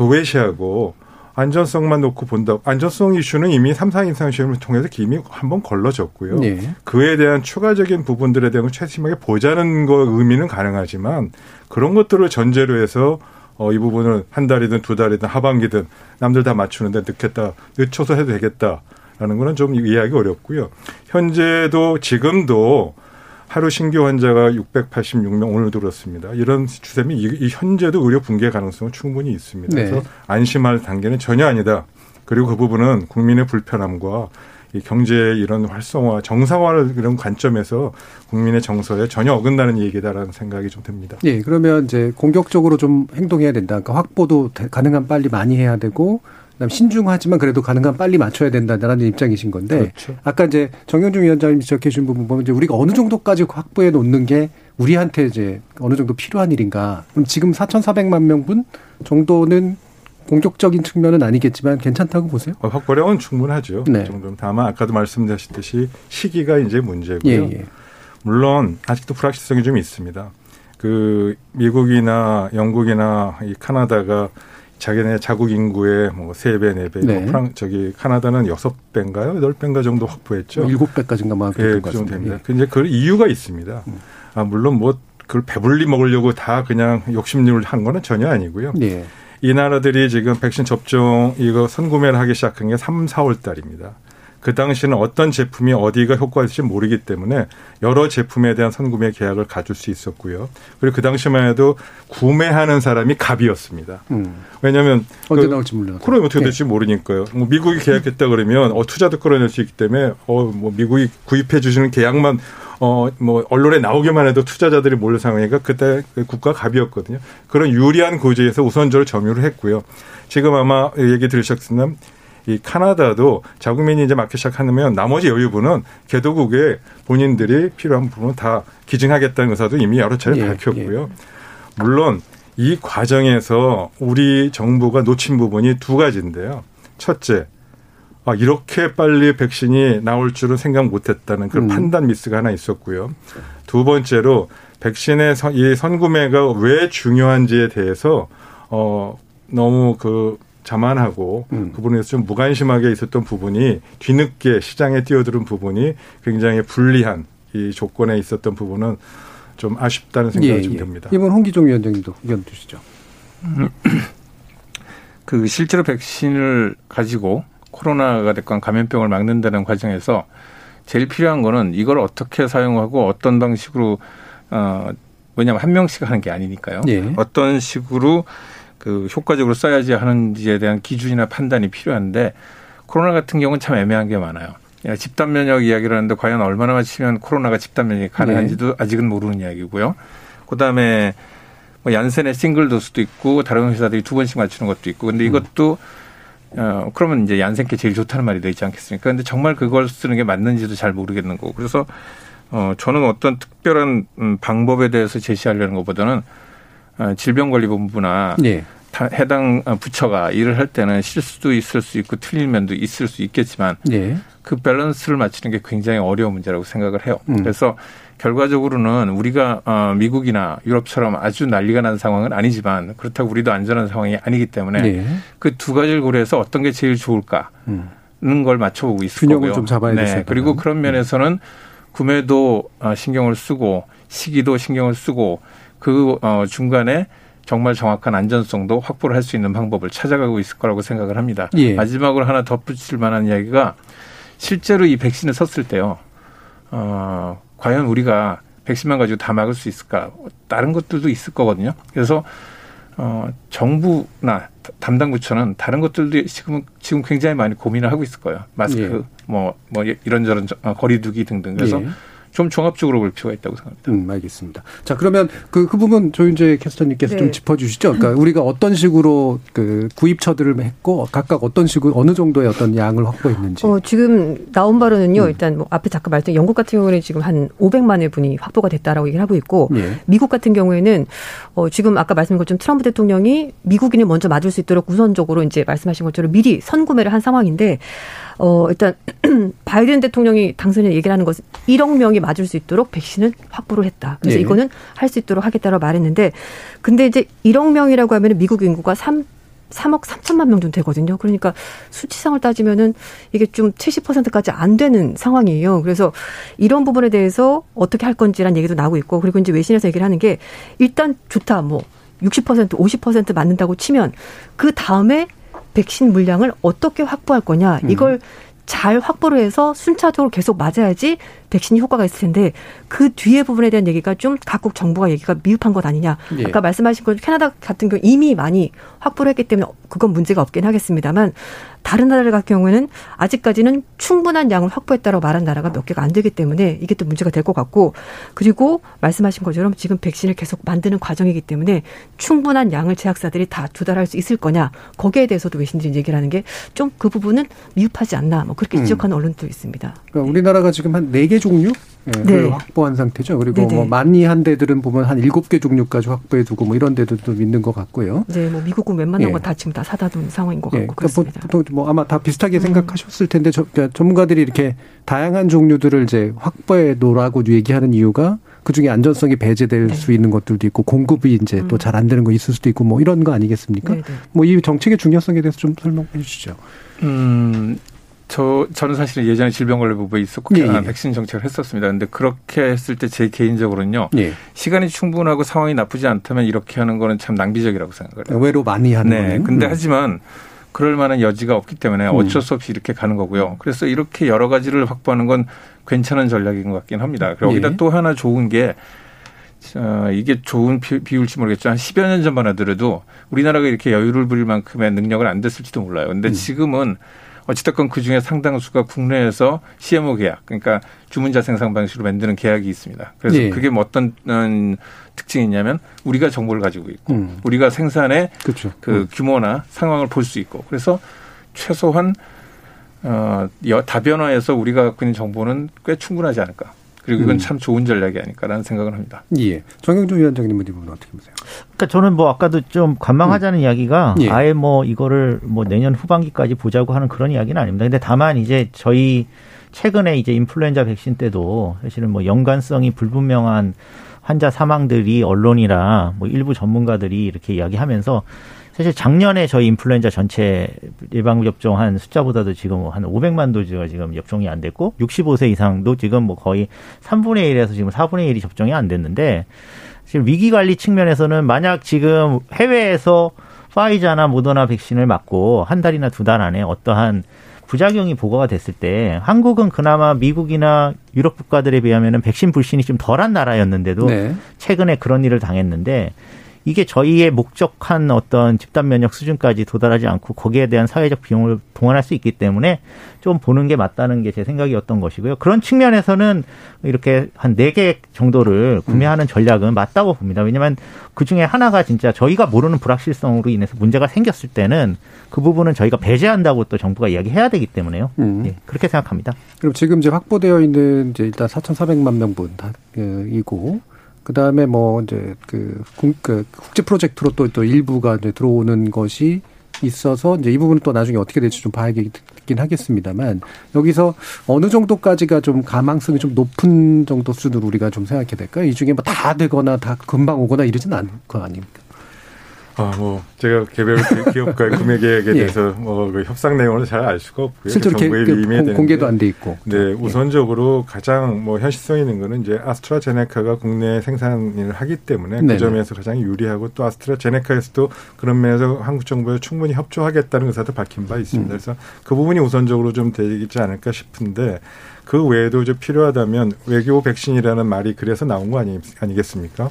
도외시하고 안전성만 놓고 본다. 안전성 이슈는 이미 삼상 임상 시험을 통해서 이미 한번 걸러졌고요. 네. 그에 대한 추가적인 부분들에 대한 최심하게 보자는 거 의미는 가능하지만 그런 것들을 전제로 해서 어, 이 부분을 한 달이든 두 달이든 하반기든 남들 다 맞추는데 늦겠다, 늦춰서 해도 되겠다라는 거는 좀 이해하기 어렵고요. 현재도 지금도 하루 신규 환자가 686명 오늘 들었습니다. 이런 추세면 이, 현재도 의료 붕괴 가능성은 충분히 있습니다. 네. 그래서 안심할 단계는 전혀 아니다. 그리고 그 부분은 국민의 불편함과 이 경제의 이런 활성화, 정상화를 이런 관점에서 국민의 정서에 전혀 어긋나는 얘기다라는 생각이 좀 듭니다. 예, 그러면 이제 공격적으로 좀 행동해야 된다. 그러니까 확보도 가능한 빨리 많이 해야 되고 그다음 신중하지만 그래도 가능한 빨리 맞춰야 된다라는 입장이신 건데 그렇죠. 아까 이제 정영준 위원장님이 지적해 주신 부분 보면 이제 우리가 어느 정도까지 확보해 놓는 게 우리한테 이제 어느 정도 필요한 일인가. 그럼 지금 4,400만 명분 정도는 공격적인 측면은 아니겠지만 괜찮다고 보세요? 어, 확보량은 충분하죠. 네. 그 정도는 다만 아까도 말씀드렸듯이 시기가 이제 문제고요. 예, 예. 물론 아직도 불확실성이 좀 있습니다. 그 미국이나 영국이나 이 카나다가 자기네 자국 인구의 뭐 세 배, 네 배, 뭐 네. 프랑 저기 카나다는 여섯 배인가요? 여덟 배인가 정도 확보했죠. 일곱 배까지인가 막 예, 그 정도 됩니다. 예. 이제 그 이유가 있습니다. 음. 아, 물론 뭐 그걸 배불리 먹으려고 다 그냥 욕심을 한 거는 전혀 아니고요. 예. 이 나라들이 지금 백신 접종 이거 선구매를 하기 시작한 게 3, 4월 달입니다. 그 당시는 어떤 제품이 어디가 효과있을지 모르기 때문에 여러 제품에 대한 선구매 계약을 가질 수 있었고요. 그리고 그 당시만 해도 구매하는 사람이 갑이었습니다. 음. 왜냐하면 언제 그, 나올지 몰라요. 그럼 어떻게 될지 네. 모르니까요. 뭐 미국이 계약했다 그러면 어, 투자도 끌어낼 수 있기 때문에 어뭐 미국이 구입해 주시는 계약만 어, 뭐, 언론에 나오기만 해도 투자자들이 몰려 상황이니까 그때 국가 갑이었거든요. 그런 유리한 구조에서 우선적으로 점유를 했고요. 지금 아마 얘기 들으셨으면 이 카나다도 자국민이 이제 맡기 시작하면 나머지 여유분은 개도국에 본인들이 필요한 부분 다 기증하겠다는 의사도 이미 여러 차례 예, 밝혔고요. 예. 물론 이 과정에서 우리 정부가 놓친 부분이 두 가지인데요. 첫째, 아, 이렇게 빨리 백신이 나올 줄은 생각 못 했다는 그런 음. 판단 미스가 하나 있었고요. 두 번째로 백신의 선, 이 선구매가 왜 중요한지에 대해서 어, 너무 그 자만하고 음. 그 부분에서 좀 무관심하게 있었던 부분이 뒤늦게 시장에 뛰어드는 부분이 굉장히 불리한 이 조건에 있었던 부분은 좀 아쉽다는 생각이 예, 좀 예. 듭니다. 이번 홍기종 위원장님도 의견 주시죠. 그 실제로 백신을 가지고 코로나가 됐건 감염병을 막는다는 과정에서 제일 필요한 거는 이걸 어떻게 사용하고 어떤 방식으로 어 왜냐하면 한 명씩 하는 게 아니니까요. 예. 어떤 식으로 그 효과적으로 써야지 하는지에 대한 기준이나 판단이 필요한데 코로나 같은 경우는 참 애매한 게 많아요. 집단 면역 이야기를 하는데 과연 얼마나 맞추면 코로나가 집단 면역이 가능한지도 네. 아직은 모르는 이야기고요. 그다음에 뭐 얀센의 싱글 도수도 있고 다른 회사들이 두 번씩 맞추는 것도 있고 근데 이것도 어 그러면 이제 얀센께 제일 좋다는 말이 되지 않겠습니까? 근데 정말 그걸 쓰는 게 맞는지도 잘 모르겠는 거고 그래서 어 저는 어떤 특별한 음 방법에 대해서 제시하려는 것보다는 어, 질병관리본부나 네. 해당 부처가 일을 할 때는 실수도 있을 수 있고 틀린 면도 있을 수 있겠지만 네. 그 밸런스를 맞추는 게 굉장히 어려운 문제라고 생각을 해요. 음. 그래서 결과적으로는 우리가 어, 미국이나 유럽처럼 아주 난리가 난 상황은 아니지만 그렇다고 우리도 안전한 상황이 아니기 때문에 네. 그두 가지를 고려해서 어떤 게 제일 좋을까 는걸 맞춰보고 있을 균형을 거고요. 좀 잡아야 네. 그리고 그런 면에서는 구매도 어, 신경을 쓰고 시기도 신경을 쓰고 그 어, 중간에 정말 정확한 안전성도 확보를 할 수 있는 방법을 찾아가고 있을 거라고 생각을 합니다. 예. 마지막으로 하나 덧붙일 만한 이야기가 실제로 이 백신을 썼을 때요. 어, 과연 우리가 백신만 가지고 다 막을 수 있을까? 다른 것들도 있을 거거든요. 그래서 어, 정부나 담당 부처는 다른 것들도 지금 지금 굉장히 많이 고민을 하고 있을 거예요. 마스크, 예. 뭐, 뭐 이런저런 어, 거리두기 등등. 그래서 예. 좀 종합적으로 볼 필요가 있다고 생각합니다. 음, 알겠습니다. 자, 그러면 그, 그 부분 조윤재 캐스터님께서 네. 좀 짚어주시죠. 그러니까 우리가 어떤 식으로 그 구입처들을 했고 각각 어떤 식으로 어느 정도의 어떤 양을 확보했는지. 어, 지금 나온 바로는요. 음. 일단 뭐 앞에 잠깐 말했던 영국 같은 경우는 지금 한 500만의 분이 확보가 됐다라고 얘기를 하고 있고 예. 미국 같은 경우에는 어, 지금 아까 말씀드린 것처럼 트럼프 대통령이 미국인을 먼저 맞을 수 있도록 우선적으로 이제 말씀하신 것처럼 미리 선구매를 한 상황인데 어, 일단 바이든 대통령이 당선인 얘기를 하는 것은 1억 명이 맞을 수 있도록 백신을 확보를 했다. 그래서 네. 이거는 할 수 있도록 하겠다라고 말했는데 근데 이제 1억 명이라고 하면 미국 인구가 3 3억 3천만 명 정도 되거든요. 그러니까 수치상을 따지면은 이게 좀 70%까지 안 되는 상황이에요. 그래서 이런 부분에 대해서 어떻게 할 건지란 얘기도 나오고 있고 그리고 이제 외신에서 얘기를 하는 게 일단 좋다. 뭐 60% 50% 맞는다고 치면 그 다음에 백신 물량을 어떻게 확보할 거냐 이걸 음. 잘 확보를 해서 순차적으로 계속 맞아야지 백신이 효과가 있을 텐데 그 뒤에 부분에 대한 얘기가 좀 각국 정부가 얘기가 미흡한 것 아니냐. 예. 아까 말씀하신 것 캐나다 같은 경우 이미 많이 확보를 했기 때문에 그건 문제가 없긴 하겠습니다만 다른 나라들 같은 경우에는 아직까지는 충분한 양을 확보했다고 말한 나라가 몇 개가 안 되기 때문에 이게 또 문제가 될 것 같고 그리고 말씀하신 것처럼 지금 백신을 계속 만드는 과정이기 때문에 충분한 양을 제약사들이 다 조달할 수 있을 거냐 거기에 대해서도 외신들이 얘기를 하는 게 좀 그 부분은 미흡하지 않나 뭐 그렇게 음. 지적하는 음. 언론도 있습니다. 그러니까 우리나라가 지금 한 네 개 종류 네. 네. 확보한 상태죠. 그리고 네네. 뭐 많이 한 데들은 보면 한 일곱 개 종류까지 확보해 두고 뭐 이런 데들도 있는 것 같고요. 네, 뭐 미국은 웬만한 예. 거다 지금 다 사다 둔 상황인 것 예. 같고 그러니까 그렇습니다. 보통 뭐 아마 다 비슷하게 음. 생각하셨을 텐데 저, 그러니까 전문가들이 이렇게 다양한 종류들을 이제 확보해 놓으라고 얘기하는 이유가 그 중에 안전성이 배제될 네. 수 있는 것들도 있고 공급이 이제 음. 또잘 안 되는 거 있을 수도 있고 뭐 이런 거 아니겠습니까? 뭐 이 정책의 중요성에 대해서 좀 설명해 주시죠. 음, 저 저는 사실은 예전에 질병관리부부에 있었고 예, 예. 백신 정책을 했었습니다. 근데 그렇게 했을 때 제 개인적으로는요. 예. 시간이 충분하고 상황이 나쁘지 않다면 이렇게 하는 거는 참 낭비적이라고 생각을 해요. 외로 많이 하는 네. 거는. 근데 음. 하지만 그럴 만한 여지가 없기 때문에 음. 어쩔 수 없이 이렇게 가는 거고요. 그래서 이렇게 여러 가지를 확보하는 건 괜찮은 전략인 것 같긴 합니다. 여기다 예. 또 하나 좋은 게 어, 이게 좋은 비율지 모르겠지만 한 10여 년 전만 하더라도 우리나라가 이렇게 여유를 부릴 만큼의 능력은 안 됐을지도 몰라요. 근데 음. 지금은 어찌됐건 그 중에 상당수가 국내에서 CMO 계약, 그러니까 주문자 생산 방식으로 만드는 계약이 있습니다. 그래서 네. 그게 뭐 어떤 음, 특징이 있냐면 우리가 정보를 가지고 있고 음. 우리가 생산의 그렇죠. 그 음. 규모나 상황을 볼 수 있고 그래서 최소한 어, 다변화해서 우리가 갖고 있는 정보는 꽤 충분하지 않을까. 그리고 이건 음. 참 좋은 전략이 아닐까라는 생각을 합니다. 예. 정영준 위원장님은 이 부분 어떻게 보세요? 그러니까 저는 뭐 아까도 좀 관망하자는 음. 이야기가 예. 아예 뭐 이거를 뭐 내년 후반기까지 보자고 하는 그런 이야기는 아닙니다. 근데 다만 이제 저희 최근에 이제 인플루엔자 백신 때도 사실은 뭐 연관성이 불분명한 환자 사망들이 언론이나 뭐 일부 전문가들이 이렇게 이야기하면서 사실 작년에 저희 인플루엔자 전체 예방 접종 한 숫자보다도 지금 한 500만 도즈가 지금 접종이 안 됐고 65세 이상도 지금 뭐 거의 3분의 1에서 지금 4분의 1이 접종이 안 됐는데 사실 위기 관리 측면에서는 만약 지금 해외에서 파이자나 모더나 백신을 맞고 한 달이나 두 달 안에 어떠한 부작용이 보고가 됐을 때 한국은 그나마 미국이나 유럽 국가들에 비하면은 백신 불신이 좀 덜한 나라였는데도 네. 최근에 그런 일을 당했는데 이게 저희의 목적한 어떤 집단 면역 수준까지 도달하지 않고 거기에 대한 사회적 비용을 동원할 수 있기 때문에 좀 보는 게 맞다는 게 제 생각이었던 것이고요. 그런 측면에서는 이렇게 한 네 개 정도를 구매하는 전략은 맞다고 봅니다. 왜냐하면 그 중에 하나가 진짜 저희가 모르는 불확실성으로 인해서 문제가 생겼을 때는 그 부분은 저희가 배제한다고 또 정부가 이야기해야 되기 때문에요. 음. 네, 그렇게 생각합니다. 그럼 지금 이제 확보되어 있는 이제 일단 4,400만 명분 이고 그 다음에 뭐 이제 그, 그 국제 프로젝트로 또, 또 일부가 이제 들어오는 것이 있어서 이제 이 부분은 또 나중에 어떻게 될지 좀 봐야겠긴 하겠습니다만 여기서 어느 정도까지가 좀 가망성이 좀 높은 정도 수준으로 우리가 좀 생각해야 될까요? 이 중에 뭐 다 되거나 다 금방 오거나 이러지는 않을 거 아닙니까? 아, 뭐 제가 개별 기업과의 구매 계획에 예. 대해서 뭐그 협상 내용을 잘 알 수가 없고요. 실제로 그 정부의 그 공개도 안 돼 있고. 네, 예. 우선적으로 가장 뭐 현실성 있는 거는 이제 아스트라제네카가 국내 생산을 하기 때문에 그 점에서 가장 유리하고 또 아스트라제네카에서도 그런 면에서 한국 정부에 충분히 협조하겠다는 의사도 밝힌 바 있습니다. 음. 그래서 그 부분이 우선적으로 좀 되지 않을까 싶은데 그 외에도 이제 필요하다면 외교 백신이라는 말이 그래서 나온 거 아니, 아니겠습니까?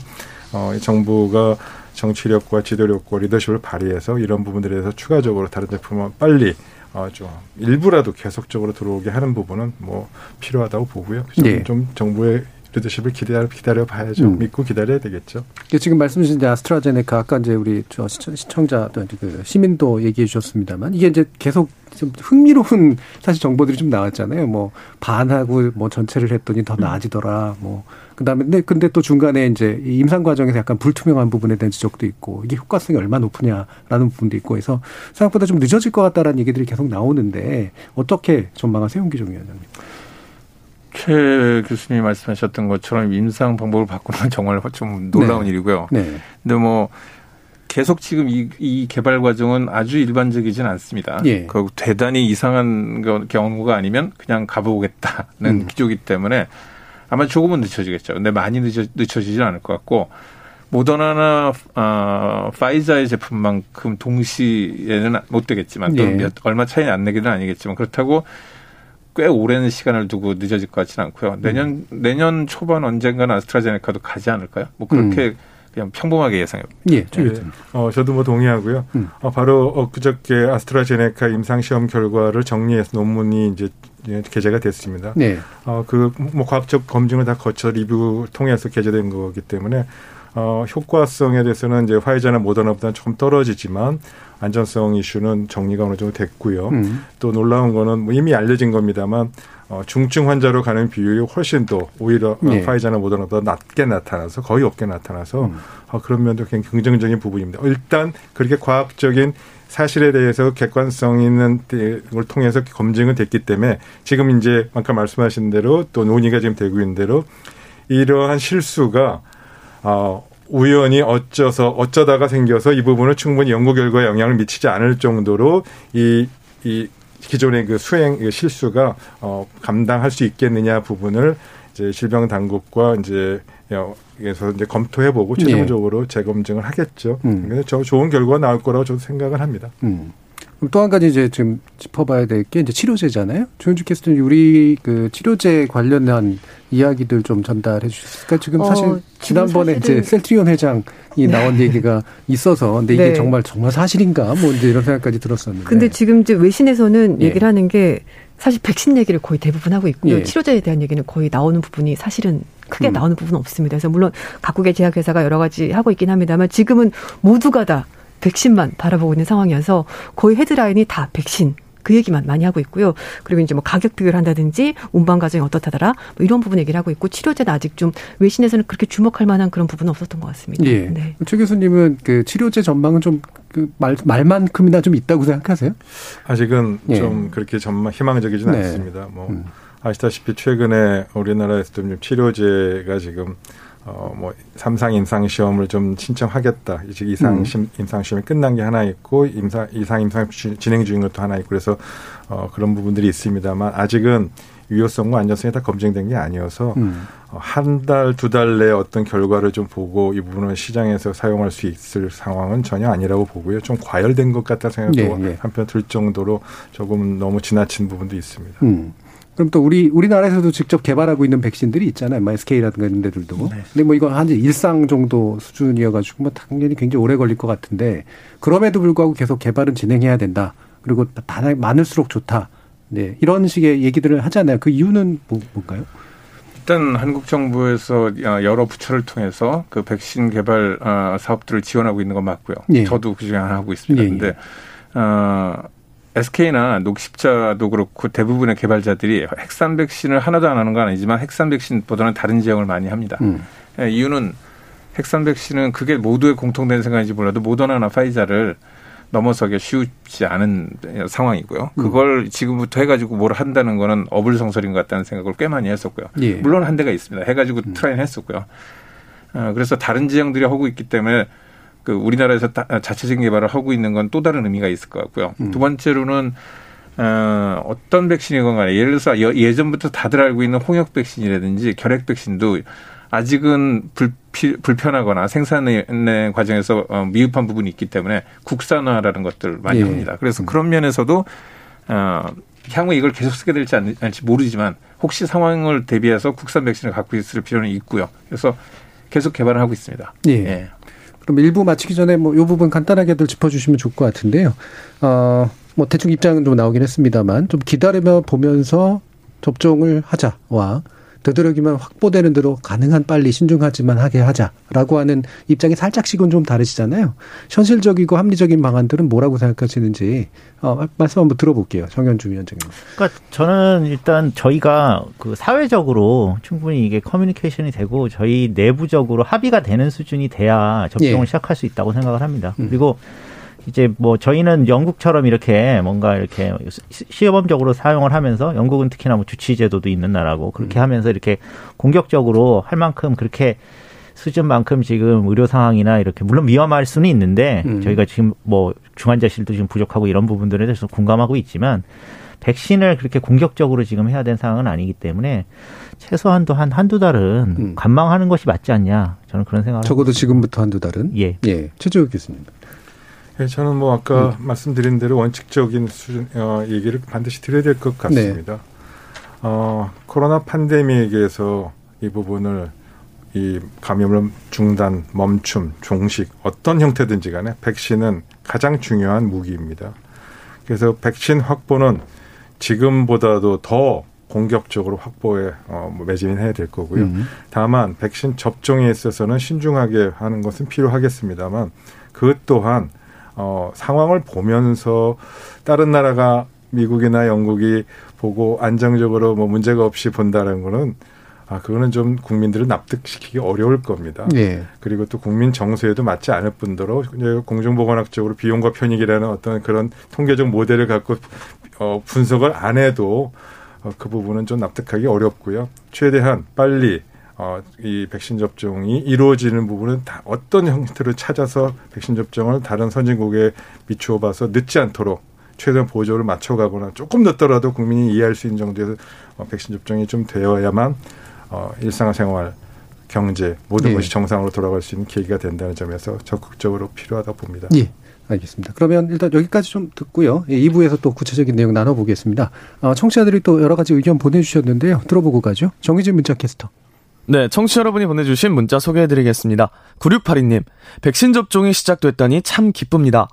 어, 정부가 정치력과 지도력과 리더십을 발휘해서 이런 부분들에 대해서 추가적으로 다른 제품을 빨리 어, 좀 일부라도 계속적으로 들어오게 하는 부분은 뭐 필요하다고 보고요. 좀, 네. 좀 정부의 리더십을 기다려 기다려 봐야죠. 음. 믿고 기다려야 되겠죠. 지금 말씀 주신 아스트라제네카 아까 이제 우리 저 시청자 그 시민도 얘기해 주셨습니다만 이게 이제 계속 좀 흥미로운 사실 정보들이 좀 나왔잖아요. 뭐 반하고 뭐 전체를 했더니 더 나아지더라. 뭐 그다음에 근데 근데 또 중간에 이제 임상 과정에서 약간 불투명한 부분에 대한 지적도 있고 이게 효과성이 얼마나 높으냐라는 부분도 있고 해서 생각보다 좀 늦어질 것 같다라는 얘기들이 계속 나오는데 어떻게 전망하세요, 홍기종 위원장님? 최 교수님이 말씀하셨던 것처럼 임상 방법을 바꾸는 건 정말 좀 놀라운 네. 일이고요. 네. 근데 뭐 계속 지금 이, 이 개발 과정은 아주 일반적이진 않습니다. 예. 그 대단히 이상한 경우가 아니면 그냥 가보겠다는 음. 기조기 때문에 아마 조금은 늦춰지겠죠. 근데 많이 늦어, 늦춰지진 않을 것 같고 모더나나 어, 파이자의 제품만큼 동시에는 못 되겠지만 또 예. 몇, 얼마 차이는 안 내기는 아니겠지만 그렇다고 꽤 오랜 시간을 두고 늦어질 것 같지는 않고요. 내년 음. 내년 초반 언젠가는 아스트라제네카도 가지 않을까요? 뭐 그렇게 음. 그냥 평범하게 예상해. 예, 네. 어, 저도 뭐 동의하고요. 음. 어, 바로 엊그저께 아스트라제네카 임상 시험 결과를 정리해서 논문이 이제 게재가 됐습니다. 네. 어, 그 뭐 과학적 검증을 다 거쳐 리뷰 통해서 게재된 거기 때문에 어, 효과성에 대해서는 이제 화이자나 모더나보다는 조금 떨어지지만 안전성 이슈는 정리가 어느 정도 됐고요. 음. 또 놀라운 거는 뭐 이미 알려진 겁니다만 어, 중증 환자로 가는 비율이 훨씬 더 오히려 네. 파이자나 모더나보다 낮게 나타나서 거의 없게 나타나서 음. 어, 그런 면도 굉장히 긍정적인 부분입니다. 일단 그렇게 과학적인 사실에 대해서 객관성 있는 걸 통해서 검증은 됐기 때문에 지금 이제 아까 말씀하신 대로 또 논의가 지금 되고 있는 대로 이러한 실수가 어, 우연히 어쩌서 어쩌다가 생겨서 이 부분을 충분히 연구 결과에 영향을 미치지 않을 정도로 이, 이 기존의 그 수행 그 실수가 어, 감당할 수 있겠느냐 부분을 이제 질병 당국과 이제 그래서 이제 검토해보고 최종적으로 예. 재검증을 하겠죠. 음. 그래서 저 좋은 결과가 나올 거라고 저도 생각을 합니다. 음. 또 한 가지 이제 지금 짚어봐야 될 게 이제 치료제잖아요. 조현주 캐스터님, 우리 그 치료제 관련한 이야기들 좀 전달해 주셨을까? 지금 사실 어, 지난번에 이제 셀트리온 회장이 네. 나온 얘기가 있어서 근데 이게 네. 정말 정말 사실인가? 뭐 이제 이런 생각까지 들었었는데. 근데 지금 이제 외신에서는 예. 얘기를 하는 게 사실 백신 얘기를 거의 대부분 하고 있고요. 예. 치료제에 대한 얘기는 거의 나오는 부분이 사실은 크게 음. 나오는 부분은 없습니다. 그래서 물론 각국의 제약회사가 여러 가지 하고 있긴 합니다만 지금은 모두가 다 백신만 바라보고 있는 상황이어서 거의 헤드라인이 다 백신 그 얘기만 많이 하고 있고요. 그리고 이제 뭐 가격 비교를 한다든지 운반 과정이 어떻다더라 뭐 이런 부분 얘기를 하고 있고 치료제는 아직 좀 외신에서는 그렇게 주목할 만한 그런 부분은 없었던 것 같습니다. 예. 네. 최 교수님은 그 치료제 전망은 좀 그 말, 말만큼이나 좀 있다고 생각하세요? 아직은 예. 좀 그렇게 전망 희망적이지는 네. 않습니다. 뭐 음. 아시다시피 최근에 우리나라에서도 치료제가 지금 어, 뭐, 삼상 임상 시험을 좀 신청하겠다. 즉, 이상 음. 임상 시험이 끝난 게 하나 있고, 임상, 이상 임상 진행 중인 것도 하나 있고, 그래서, 어, 그런 부분들이 있습니다만, 아직은 유효성과 안전성이 다 검증된 게 아니어서, 음. 어, 한 달, 두 달 내에 어떤 결과를 좀 보고, 이 부분을 시장에서 사용할 수 있을 상황은 전혀 아니라고 보고요. 좀 과열된 것 같다 생각도 네, 네. 한편 들 정도로 조금 너무 지나친 부분도 있습니다. 음. 그럼 또 우리 우리나라에서도 직접 개발하고 있는 백신들이 있잖아요. 뭐 SK라든가 이런 데들도. 네. 근데 뭐 이거 한 일상 정도 수준이어 가지고 뭐 당연히 굉장히 오래 걸릴 것 같은데 그럼에도 불구하고 계속 개발은 진행해야 된다. 그리고 다 많을수록 좋다. 네 이런 식의 얘기들을 하잖아요. 그 이유는 뭐, 뭔가요? 일단 한국 정부에서 여러 부처를 통해서 그 백신 개발 어, 사업들을 지원하고 있는 건 맞고요. 예. 저도 그중에 하나 하고 있습니다. 예, 예. 어, SK나 녹십자도 그렇고 대부분의 개발자들이 핵산 백신을 하나도 안 하는 건 아니지만 핵산 백신보다는 다른 지형을 많이 합니다. 음. 예, 이유는 핵산 백신은 그게 모두의 공통된 생각인지 몰라도 모더나나 파이자를 넘어서기 쉽지 않은 상황이고요. 음. 그걸 지금부터 해가지고 뭘 한다는 거는 어불성설인 것 같다는 생각을 꽤 많이 했었고요. 예. 물론 한 대가 있습니다. 해가지고 음. 트라이는 했었고요. 어, 그래서 다른 지형들이 하고 있기 때문에 그 우리나라에서 자체적인 개발을 하고 있는 건 또 다른 의미가 있을 것 같고요. 음. 두 번째로는 어, 어떤 백신이건 간에 예를 들어서 예전부터 다들 알고 있는 홍역 백신이라든지 결핵 백신도 아직은 불피, 불편하거나 생산의 과정에서 어, 미흡한 부분이 있기 때문에 국산화라는 것들 많이 예. 합니다. 그래서 음. 그런 면에서도 어, 향후 이걸 계속 쓰게 될지 않을지 모르지만 혹시 상황을 대비해서 국산 백신을 갖고 있을 필요는 있고요. 그래서 계속 개발을 하고 있습니다. 예. 예. 그럼 일부 마치기 전에 뭐 요 부분 간단하게들 짚어주시면 좋을 것 같은데요. 어, 뭐 대충 입장은 좀 나오긴 했습니다만 좀 기다리며 보면서 접종을 하자와 되도록이면 확보되는 대로 가능한 빨리 신중하지만 하게 하자라고 하는 입장이 살짝씩은 좀 다르시잖아요. 현실적이고 합리적인 방안들은 뭐라고 생각하시는지 어, 말씀 한번 들어볼게요. 정현주 위원장님. 그러니까 저는 일단 저희가 그 사회적으로 충분히 이게 커뮤니케이션이 되고 저희 내부적으로 합의가 되는 수준이 돼야 접종을 예. 시작할 수 있다고 생각을 합니다. 음. 그리고 이제 뭐 저희는 영국처럼 이렇게 뭔가 이렇게 시범적으로 사용을 하면서 영국은 특히나 뭐 주치 제도도 있는 나라고 그렇게 음. 하면서 이렇게 공격적으로 할 만큼 그렇게 수준만큼 지금 의료 상황이나 이렇게 물론 위험할 수는 있는데 음. 저희가 지금 뭐 중환자실도 지금 부족하고 이런 부분들에 대해서 공감하고 있지만 백신을 그렇게 공격적으로 지금 해야 되는 상황은 아니기 때문에 최소한도 한 한두 달은 음. 관망하는 것이 맞지 않냐 저는 그런 생각을 적어도 지금부터 한두 달은 예. 예. 최재욱 교수님. 네, 저는 뭐 아까 음. 말씀드린 대로 원칙적인 수준 어, 얘기를 반드시 드려야 될 것 같습니다. 네. 어, 코로나 팬데믹에서 이 부분을 이 감염을 중단, 멈춤, 종식 어떤 형태든지 간에 백신은 가장 중요한 무기입니다. 그래서 백신 확보는 지금보다도 더 공격적으로 확보에 어, 뭐 매진해야 될 거고요. 음. 다만 백신 접종에 있어서는 신중하게 하는 것은 필요하겠습니다만 그 또한 어, 상황을 보면서 다른 나라가 미국이나 영국이 보고 안정적으로 뭐 문제가 없이 본다는 거는 아, 그거는 좀 국민들을 납득시키기 어려울 겁니다. 네. 그리고 또 국민 정서에도 맞지 않을 뿐더러 공중보건학적으로 비용과 편익이라는 어떤 그런 통계적 모델을 갖고 어, 분석을 안 해도 어, 그 부분은 좀 납득하기 어렵고요. 최대한 빨리 어, 이 백신 접종이 이루어지는 부분은 다 어떤 형태로 찾아서 백신 접종을 다른 선진국에 비추어 봐서 늦지 않도록 최대한 보조를 맞춰가거나 조금 늦더라도 국민이 이해할 수 있는 정도에서 어, 백신 접종이 좀 되어야만 어, 일상생활, 경제 모든 예. 것이 정상으로 돌아갈 수 있는 계기가 된다는 점에서 적극적으로 필요하다 봅니다. 예. 알겠습니다. 그러면 일단 여기까지 좀 듣고요. 2부에서 예, 또 구체적인 내용 나눠보겠습니다. 어, 청취자들이 또 여러 가지 의견 보내주셨는데요. 들어보고 가죠. 정희진 문자 캐스터. 네, 청취자 여러분이 보내주신 문자 소개해드리겠습니다. 9682님, 백신 접종이 시작됐다니 참 기쁩니다.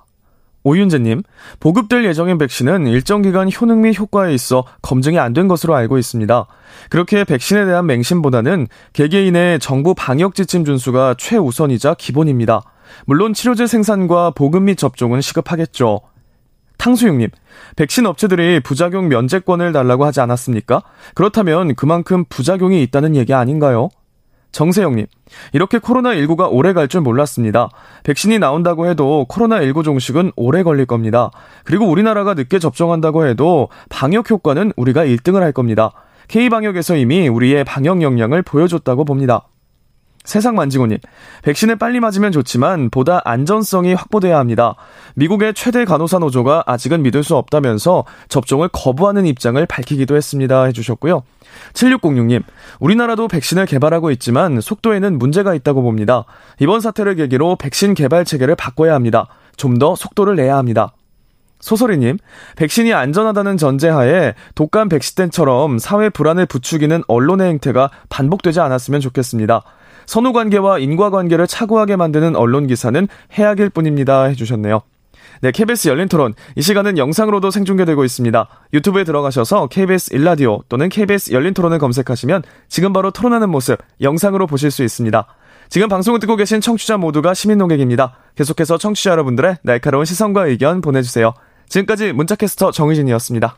오윤재님, 보급될 예정인 백신은 일정 기간 효능 및 효과에 있어 검증이 안 된 것으로 알고 있습니다. 그렇게 백신에 대한 맹신보다는 개개인의 정부 방역 지침 준수가 최우선이자 기본입니다. 물론 치료제 생산과 보급 및 접종은 시급하겠죠. 탕수육님, 백신 업체들이 부작용 면제권을 달라고 하지 않았습니까? 그렇다면 그만큼 부작용이 있다는 얘기 아닌가요? 정세영님, 이렇게 코로나19가 오래 갈 줄 몰랐습니다. 백신이 나온다고 해도 코로나19 종식은 오래 걸릴 겁니다. 그리고 우리나라가 늦게 접종한다고 해도 방역 효과는 우리가 1등을 할 겁니다. K방역에서 이미 우리의 방역 역량을 보여줬다고 봅니다. 세상 만지고님, 백신을 빨리 맞으면 좋지만 보다 안전성이 확보돼야 합니다. 미국의 최대 간호사 노조가 아직은 믿을 수 없다면서 접종을 거부하는 입장을 밝히기도 했습니다. 해주셨고요. 7606님, 우리나라도 백신을 개발하고 있지만 속도에는 문제가 있다고 봅니다. 이번 사태를 계기로 백신 개발 체계를 바꿔야 합니다. 좀 더 속도를 내야 합니다. 소설이님, 백신이 안전하다는 전제하에 독감 백신 땐처럼 사회 불안을 부추기는 언론의 행태가 반복되지 않았으면 좋겠습니다. 선후 관계와 인과 관계를 차구하게 만드는 언론 기사는 해악일 뿐입니다. 해주셨네요. 네, KBS 열린 토론. 이 시간은 영상으로도 생중계되고 있습니다. 유튜브에 들어가셔서 KBS 일라디오 또는 KBS 열린 토론을 검색하시면 지금 바로 토론하는 모습 영상으로 보실 수 있습니다. 지금 방송을 듣고 계신 청취자 모두가 시민 농객입니다. 계속해서 청취자 여러분들의 날카로운 시선과 의견 보내주세요. 지금까지 문자캐스터 정희진이었습니다.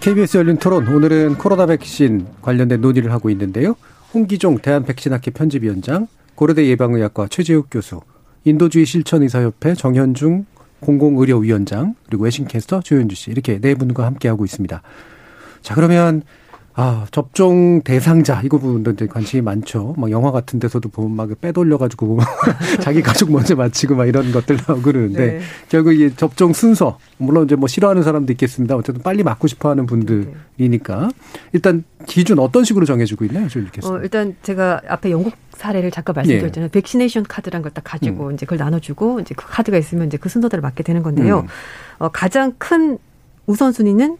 KBS 열린 토론 오늘은 코로나 백신 관련된 논의를 하고 있는데요. 홍기종 대한백신학회 편집위원장, 고려대 예방의학과 최재욱 교수, 인도주의 실천의사협회 정현중 공공의료위원장, 그리고 외신캐스터 조현주 씨 이렇게 네 분과 함께하고 있습니다. 자 그러면 아, 접종 대상자, 이거 부분도 이제 관심이 많죠. 막 영화 같은 데서도 보면 막 빼돌려가지고 자기 가족 먼저 마치고 막 이런 것들 나오고 그러는데 네. 결국 이게 접종 순서, 물론 이제 뭐 싫어하는 사람도 있겠습니다. 어쨌든 빨리 맞고 싶어 하는 분들이니까. 일단 기준 어떤 식으로 정해지고 있나요? 어, 일단 제가 앞에 영국 사례를 잠깐 말씀드렸잖아요. 예. vaccination 카드란 걸 딱 가지고 음. 이제 그걸 나눠주고 이제 그 카드가 있으면 이제 그 순서대로 맞게 되는 건데요. 음. 어, 가장 큰 우선순위는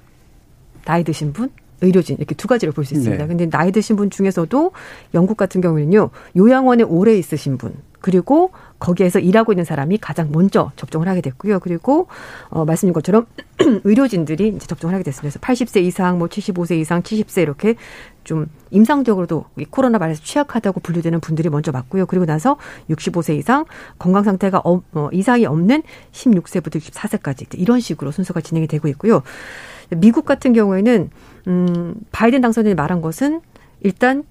나이 드신 분, 의료진 이렇게 두 가지를 볼 수 있습니다. 네. 근데 나이 드신 분 중에서도 영국 같은 경우에는요. 요양원에 오래 있으신 분 그리고 거기에서 일하고 있는 사람이 가장 먼저 접종을 하게 됐고요. 그리고 어 말씀드린 것처럼 의료진들이 이제 접종을 하게 됐습니다. 그래서 80세 이상, 뭐 75세 이상, 70세 이렇게 좀 임상적으로도 이 코로나 바이러스 취약하다고 분류되는 분들이 먼저 맞고요. 그리고 나서 65세 이상 건강 상태가 어, 어, 이상이 없는 16세부터 64세까지 이런 식으로 순서가 진행이 되고 있고요. 미국 같은 경우에는 음, 바이든 당선인이 말한 것은 일단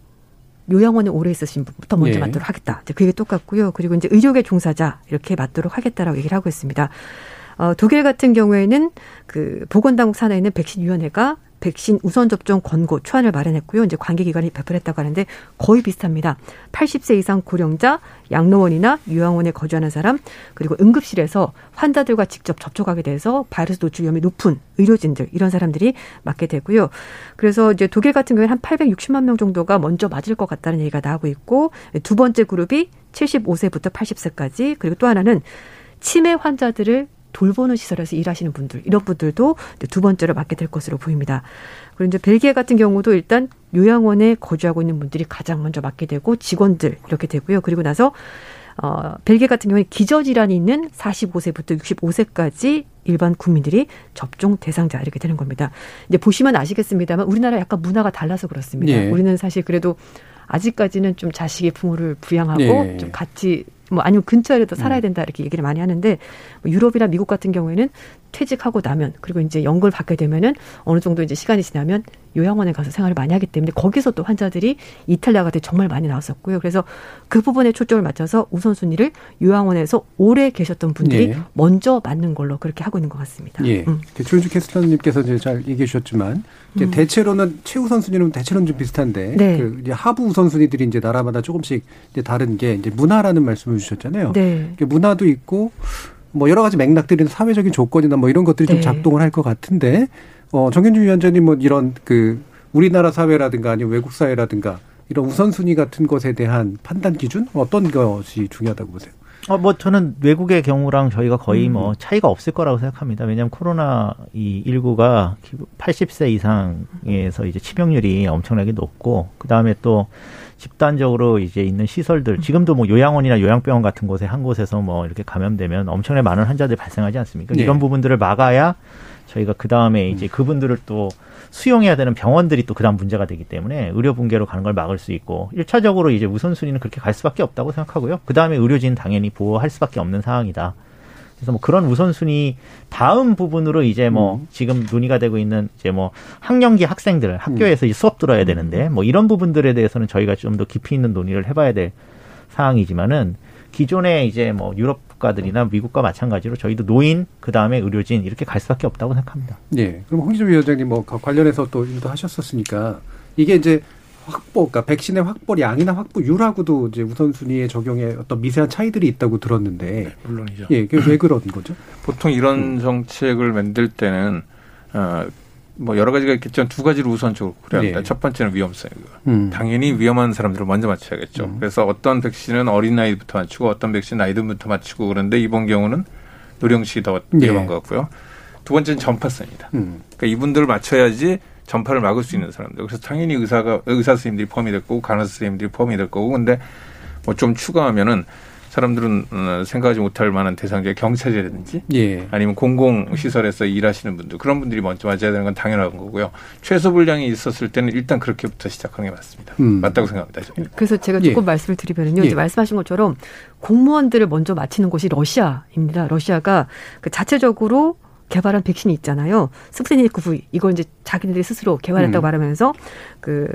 요양원에 오래 있으신 분부터 먼저 네. 맞도록 하겠다. 이제 그게 똑같고요. 그리고 이제 의료계 종사자 이렇게 맞도록 하겠다라고 얘기를 하고 있습니다. 어, 독일 같은 경우에는 그 보건당국 산하에 있는 백신위원회가 백신 우선 접종 권고 초안을 마련했고요. 이제 관계 기관이 배포했다고 하는데 거의 비슷합니다. 80세 이상 고령자, 양로원이나 요양원에 거주하는 사람, 그리고 응급실에서 환자들과 직접 접촉하게 돼서 바이러스 노출 위험이 높은 의료진들 이런 사람들이 맞게 되고요. 그래서 이제 독일 같은 경우에는 한 860만 명 정도가 먼저 맞을 것 같다는 얘기가 나오고 있고 두 번째 그룹이 75세부터 80세까지 그리고 또 하나는 치매 환자들을 돌보는 시설에서 일하시는 분들 이런 분들도 두 번째로 맡게 될 것으로 보입니다. 그리고 이제 벨기에 같은 경우도 일단 요양원에 거주하고 있는 분들이 가장 먼저 맡게 되고 직원들 이렇게 되고요. 그리고 나서 어, 벨기에 같은 경우에 기저질환이 있는 45세부터 65세까지 일반 국민들이 접종 대상자 이렇게 되는 겁니다. 이제 보시면 아시겠습니다만 우리나라 약간 문화가 달라서 그렇습니다. 예. 우리는 사실 그래도 아직까지는 좀 자식의 부모를 부양하고 예. 좀 같이 뭐 아니면 근처에라도 살아야 음. 된다 이렇게 얘기를 많이 하는데 뭐 유럽이나 미국 같은 경우에는 퇴직하고 나면 그리고 이제 연금을 받게 되면은 어느 정도 이제 시간이 지나면 요양원에 가서 생활을 많이 하기 때문에 거기서 또 환자들이 이탈리아가 정말 많이 나왔었고요. 그래서 그 부분에 초점을 맞춰서 우선순위를 요양원에서 오래 계셨던 분들이 예. 먼저 맞는 걸로 그렇게 하고 있는 것 같습니다. 예. 음. 조윤주 캐스터님께서 이제 잘 얘기해 주셨지만 이제 음. 대체로는 최우선 순위는 대체로는 좀 비슷한데 네. 그 이제 하부 우선 순위들이 이제 나라마다 조금씩 이제 다른 게 이제 문화라는 말씀을 주셨잖아요. 네. 문화도 있고 뭐 여러 가지 맥락들이 사회적인 조건이나 뭐 이런 것들이 네. 좀 작동을 할 것 같은데 어 정현주 위원장님 뭐 이런 그 우리나라 사회라든가 아니면 외국 사회라든가 이런 우선순위 같은 것에 대한 판단 기준 어떤 것이 중요하다고 보세요? 어, 뭐 저는 외국의 경우랑 저희가 거의 뭐 음. 뭐 차이가 없을 거라고 생각합니다. 왜냐하면 코로나 이 19가 80세 이상에서 이제 치명률이 엄청나게 높고 그 다음에 또 집단적으로 이제 있는 시설들 지금도 뭐 요양원이나 요양병원 같은 곳에 한 곳에서 뭐 이렇게 감염되면 엄청나게 많은 환자들이 발생하지 않습니까? 네. 이런 부분들을 막아야 저희가 그 다음에 이제 음. 그분들을 또 수용해야 되는 병원들이 또 그다음 문제가 되기 때문에 의료 붕괴로 가는 걸 막을 수 있고 일차적으로 이제 우선순위는 그렇게 갈 수밖에 없다고 생각하고요. 그다음에 의료진 당연히 보호할 수밖에 없는 상황이다. 그래서 뭐 그런 우선순위 다음 부분으로 이제 뭐 음. 지금 논의가 되고 있는 이제 뭐 학령기 학생들 학교에서 음. 이제 수업 들어야 되는데 뭐 이런 부분들에 대해서는 저희가 좀 더 깊이 있는 논의를 해봐야 될 사항이지만은 기존에 이제 뭐 유럽 국가들이나 미국과 마찬가지로 저희도 노인 그 다음에 의료진 이렇게 갈 수밖에 없다고 생각합니다. 네. 그럼 홍기조 위원장님 뭐 관련해서 또 일도 하셨었으니까 이게 이제 확보, 그러니까 백신의 확보 량이나 확보율하고도 이제 우선순위의 적용에 어떤 미세한 차이들이 있다고 들었는데. 네, 물론이죠. 예, 그게 왜 그런 거죠? 보통 이런 음. 정책을 만들 때는, 어, 뭐 여러 가지가 있겠지만 두 가지를 우선적으로 고려합니다. 네. 예. 첫 번째는 위험성이고요. 음. 당연히 위험한 사람들을 먼저 맞춰야겠죠. 음. 그래서 어떤 백신은 어린 나이부터 맞추고 어떤 백신 나이들부터 맞추고 그런데 이번 경우는 노령시 더 위험한 네. 것 같고요. 두 번째는 전파성입니다. 음. 그러니까 이분들을 맞춰야지 전파를 막을 수 있는 사람들. 그래서 당연히 의사가 의사 선생님들이 포함이 될 거고 간호사 선생님들이 포함이 될 거고 근데 뭐 좀 추가하면은 사람들은 어, 생각하지 못할 만한 대상자 경찰이라든지 예. 아니면 공공 시설에서 일하시는 분들 그런 분들이 먼저 맞아야 되는 건 당연한 거고요. 최소 분량이 있었을 때는 일단 그렇게부터 시작하는 게 맞습니다. 음. 맞다고 생각합니다. 저는. 그래서 제가 조금 예. 말씀을 드리면요. 예. 이제 말씀하신 것처럼 공무원들을 먼저 맞히는 곳이 러시아입니다. 러시아가 그 자체적으로 개발한 백신이 있잖아요. 스푸트니크 V 이거 이제 자기네들이 스스로 개발했다고 음. 말하면서 그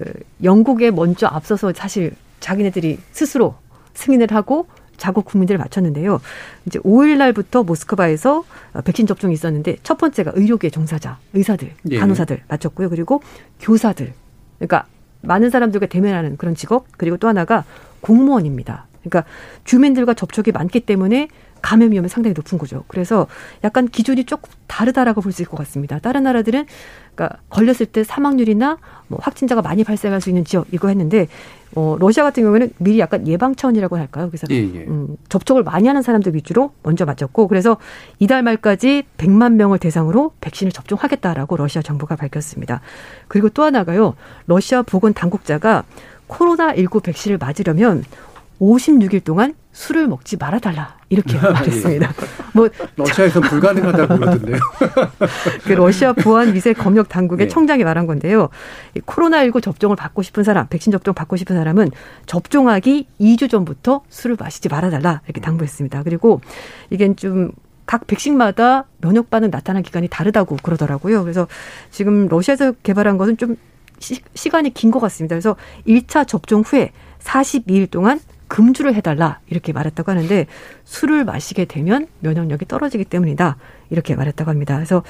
영국에 먼저 앞서서 사실 자기네들이 스스로 승인을 하고 자국 국민들을 맞췄는데요. 이제 5일 날부터 모스크바에서 백신 접종이 있었는데 첫 번째가 의료계 종사자, 의사들, 예. 간호사들 맞췄고요. 그리고 교사들. 그러니까 많은 사람들과 대면하는 그런 직업 그리고 또 하나가 공무원입니다. 그러니까 주민들과 접촉이 많기 때문에 감염 위험이 상당히 높은 거죠. 그래서 약간 기준이 조금 다르다라고 볼 수 있을 것 같습니다. 다른 나라들은 그러니까 걸렸을 때 사망률이나 뭐 확진자가 많이 발생할 수 있는 지역 이거 했는데 어 러시아 같은 경우에는 미리 약간 예방 차원이라고 할까요? 그래서 예, 예. 음, 접촉을 많이 하는 사람들 위주로 먼저 맞췄고 그래서 이달 말까지 100만 명을 대상으로 백신을 접종하겠다라고 러시아 정부가 밝혔습니다. 그리고 또 하나가요. 러시아 보건 당국자가 코로나19 백신을 맞으려면 56일 동안 술을 먹지 말아달라 이렇게 말했습니다. 뭐 러시아에서 불가능하다고 그러던데요. 그 러시아 보안 위생 검역 당국의 네. 청장이 말한 건데요. 코로나19 접종을 받고 싶은 사람, 백신 접종 받고 싶은 사람은 접종하기 2주 전부터 술을 마시지 말아달라 이렇게 당부했습니다. 그리고 이게 좀 각 백신마다 면역 반응 나타나는 기간이 다르다고 그러더라고요. 그래서 지금 러시아에서 개발한 것은 좀 시, 시간이 긴 것 같습니다. 그래서 1차 접종 후에 42일 동안 금주를 해달라 이렇게 말했다고 하는데 술을 마시게 되면 면역력이 떨어지기 때문이다 이렇게 말했다고 합니다. 그래서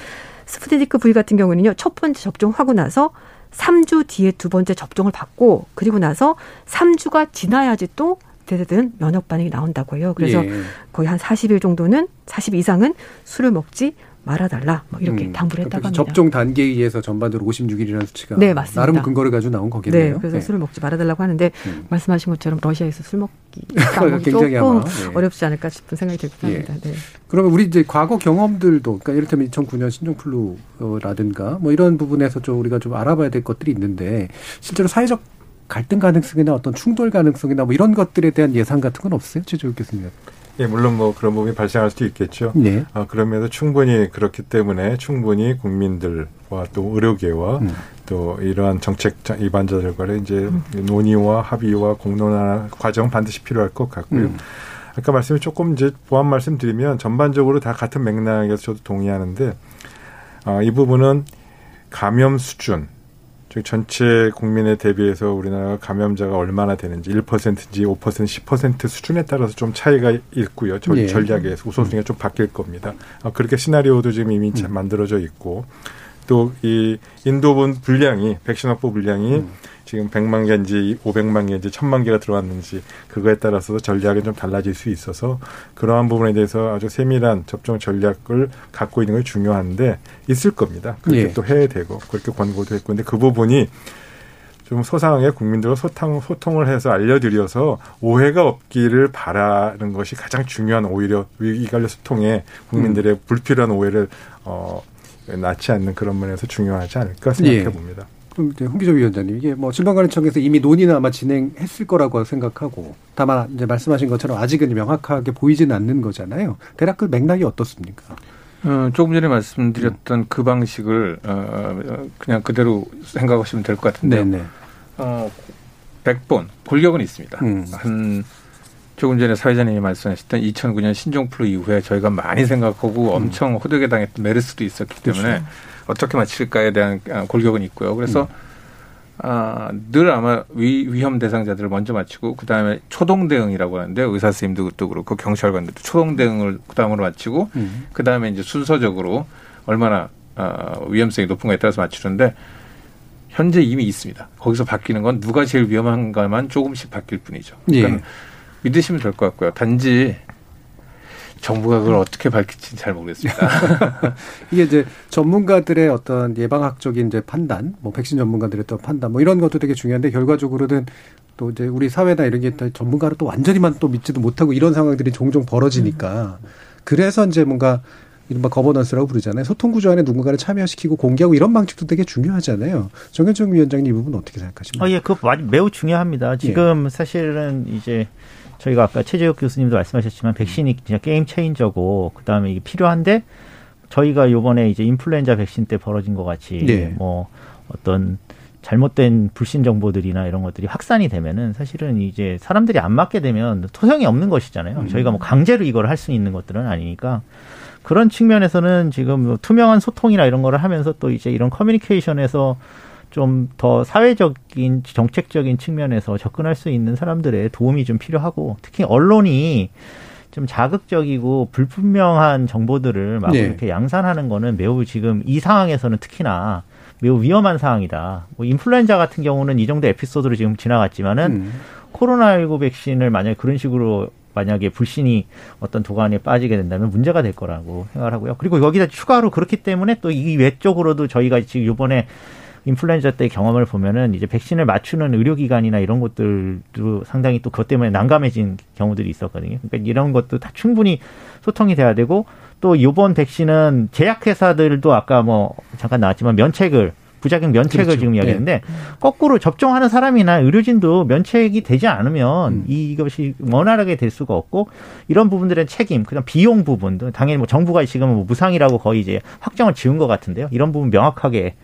스푸트니크 V 같은 경우는요 첫 번째 접종하고 나서 3주 뒤에 두 번째 접종을 받고 그리고 나서 3주가 지나야지 또 대대든 면역 반응이 나온다고 해요. 그래서 예. 거의 한 40일 정도는 40 이상은 술을 먹지 말아달라 뭐 이렇게 음, 당부를 했다고 합니다. 접종 단계에 의해서 전반적으로 56일이라는 수치가 네, 맞습니다. 나름 근거를 가지고 나온 거겠네요. 네, 그래서 네. 술을 먹지 말아달라고 하는데 음. 말씀하신 것처럼 러시아에서 술 먹기 굉장히 조금 아마, 네. 어렵지 않을까 싶은 생각이 들긴 예. 합니다. 네. 그러면 우리 이제 과거 경험들도 그러니까 이를테면 2009년 신종플루라든가 뭐 이런 부분에서 좀 우리가 좀 알아봐야 될 것들이 있는데 실제로 사회적 갈등 가능성이나 어떤 충돌 가능성이나 뭐 이런 것들에 대한 예상 같은 건 없어요, 최조 교수님? 예, 물론 뭐 그런 부분이 발생할 수도 있겠죠. 네. 아, 그럼에도 충분히 그렇기 때문에 충분히 국민들과 또 의료계와 음. 또 이러한 정책 입안자들과의 이제 음. 논의와 합의와 공론화 과정 반드시 필요할 것 같고요. 음. 아까 말씀이 조금 이제 보완 말씀드리면 전반적으로 다 같은 맥락에서 저도 동의하는데 어, 이 부분은 감염 수준 즉 전체 국민에 대비해서 우리나라 감염자가 얼마나 되는지 1%인지 5% 10% 수준에 따라서 좀 차이가 있고요. 전, 예. 전략에서 우선순위가 좀 바뀔 겁니다. 어, 그렇게 시나리오도 지금 이미 음. 만들어져 있고 또 이 인도분 분량이 백신 확보 분량이 음. 지금 100만 개인지 500만 개인지 1000만 개가 들어왔는지 그거에 따라서 전략이 좀 달라질 수 있어서 그러한 부분에 대해서 아주 세밀한 접종 전략을 갖고 있는 게 중요한데 있을 겁니다. 그렇게 예. 또 해야 되고 그렇게 권고도 했고 근데 그 부분이 좀 소상하게 국민들과 소통, 소통을 해서 알려드려서 오해가 없기를 바라는 것이 가장 중요한 오히려 위기 관련 소통에 국민들의 음. 불필요한 오해를 어, 낳지 않는 그런 면에서 중요하지 않을까 생각해 예. 봅니다. 홍기조 위원장님 이게 뭐 질병관리청에서 이미 논의는 아마 진행했을 거라고 생각하고 다만 이제 말씀하신 것처럼 아직은 명확하게 보이지는 않는 거잖아요. 대략 그 맥락이 어떻습니까? 어, 조금 전에 말씀드렸던 음. 그 방식을 어, 그냥 그대로 생각하시면 될 것 같은데 네네. 어, 100번 골격은 있습니다. 음. 한 조금 전에 사회자님이 말씀하셨던 2009년 신종플루 이후에 저희가 많이 생각하고 음. 엄청 호되게 당했던 메르스도 있었기 때문에 그렇죠. 어떻게 맞힐까에 대한 아, 골격은 있고요. 그래서 음. 아, 늘 아마 위, 위험 대상자들을 먼저 맞히고 그다음에 초동 대응이라고 하는데 의사 선생님들도 그렇고 경찰관들도 초동 대응을 그다음으로 맞히고 음. 그다음에 이제 순서적으로 얼마나 어, 위험성이 높은가에 따라서 맞추는데 현재 이미 있습니다. 거기서 바뀌는 건 누가 제일 위험한가만 조금씩 바뀔 뿐이죠. 그러니까 예. 믿으시면 될 것 같고요. 단지 정부가 그걸 어떻게 밝힐지 잘 모르겠습니다. 이게 이제 전문가들의 어떤 예방학적인 이제 판단, 뭐 백신 전문가들의 또 판단, 뭐 이런 것도 되게 중요한데 결과적으로는 또 이제 우리 사회나 이런 게 전문가를 또 완전히만 또 믿지도 못하고 이런 상황들이 종종 벌어지니까 그래서 이제 뭔가 이른바 거버넌스라고 부르잖아요. 소통 구조 안에 누군가를 참여시키고 공개하고 이런 방식도 되게 중요하잖아요. 정현정 위원장님 이 부분 어떻게 생각하십니까? 아, 예, 그거 매우 중요합니다. 지금 예. 사실은 이제 저희가 아까 최재욱 교수님도 말씀하셨지만 백신이 진짜 게임 체인저고 그다음에 이게 필요한데 저희가 요번에 이제 인플루엔자 백신 때 벌어진 것 같이 네. 뭐 어떤 잘못된 불신 정보들이나 이런 것들이 확산이 되면은 사실은 이제 사람들이 안 맞게 되면 소용이 없는 것이잖아요. 음. 저희가 뭐 강제로 이걸 할 수 있는 것들은 아니니까 그런 측면에서는 지금 뭐 투명한 소통이나 이런 거를 하면서 또 이제 이런 커뮤니케이션에서 좀 더 사회적인 정책적인 측면에서 접근할 수 있는 사람들의 도움이 좀 필요하고 특히 언론이 좀 자극적이고 불분명한 정보들을 막 네. 이렇게 양산하는 거는 매우 지금 이 상황에서는 특히나 매우 위험한 상황이다. 뭐 인플루엔자 같은 경우는 이 정도 에피소드로 지금 지나갔지만은 음. 코로나19 백신을 만약에 그런 식으로 만약에 불신이 어떤 도관에 빠지게 된다면 문제가 될 거라고 생각을 하고요. 그리고 여기다 추가로 그렇기 때문에 또 이 외적으로도 저희가 지금 이번에 인플루엔자 때 경험을 보면은 이제 백신을 맞추는 의료기관이나 이런 것들도 상당히 또 그것 때문에 난감해진 경우들이 있었거든요. 그러니까 이런 것도 다 충분히 소통이 돼야 되고 또 요번 백신은 제약회사들도 아까 뭐 잠깐 나왔지만 면책을 부작용 면책을 그렇죠. 지금 이야기했는데 네. 거꾸로 접종하는 사람이나 의료진도 면책이 되지 않으면 음. 이것이 원활하게 될 수가 없고 이런 부분들은 책임, 그다음 비용 부분도 당연히 뭐 정부가 지금 뭐 무상이라고 거의 이제 확정을 지은 것 같은데요. 이런 부분 명확하게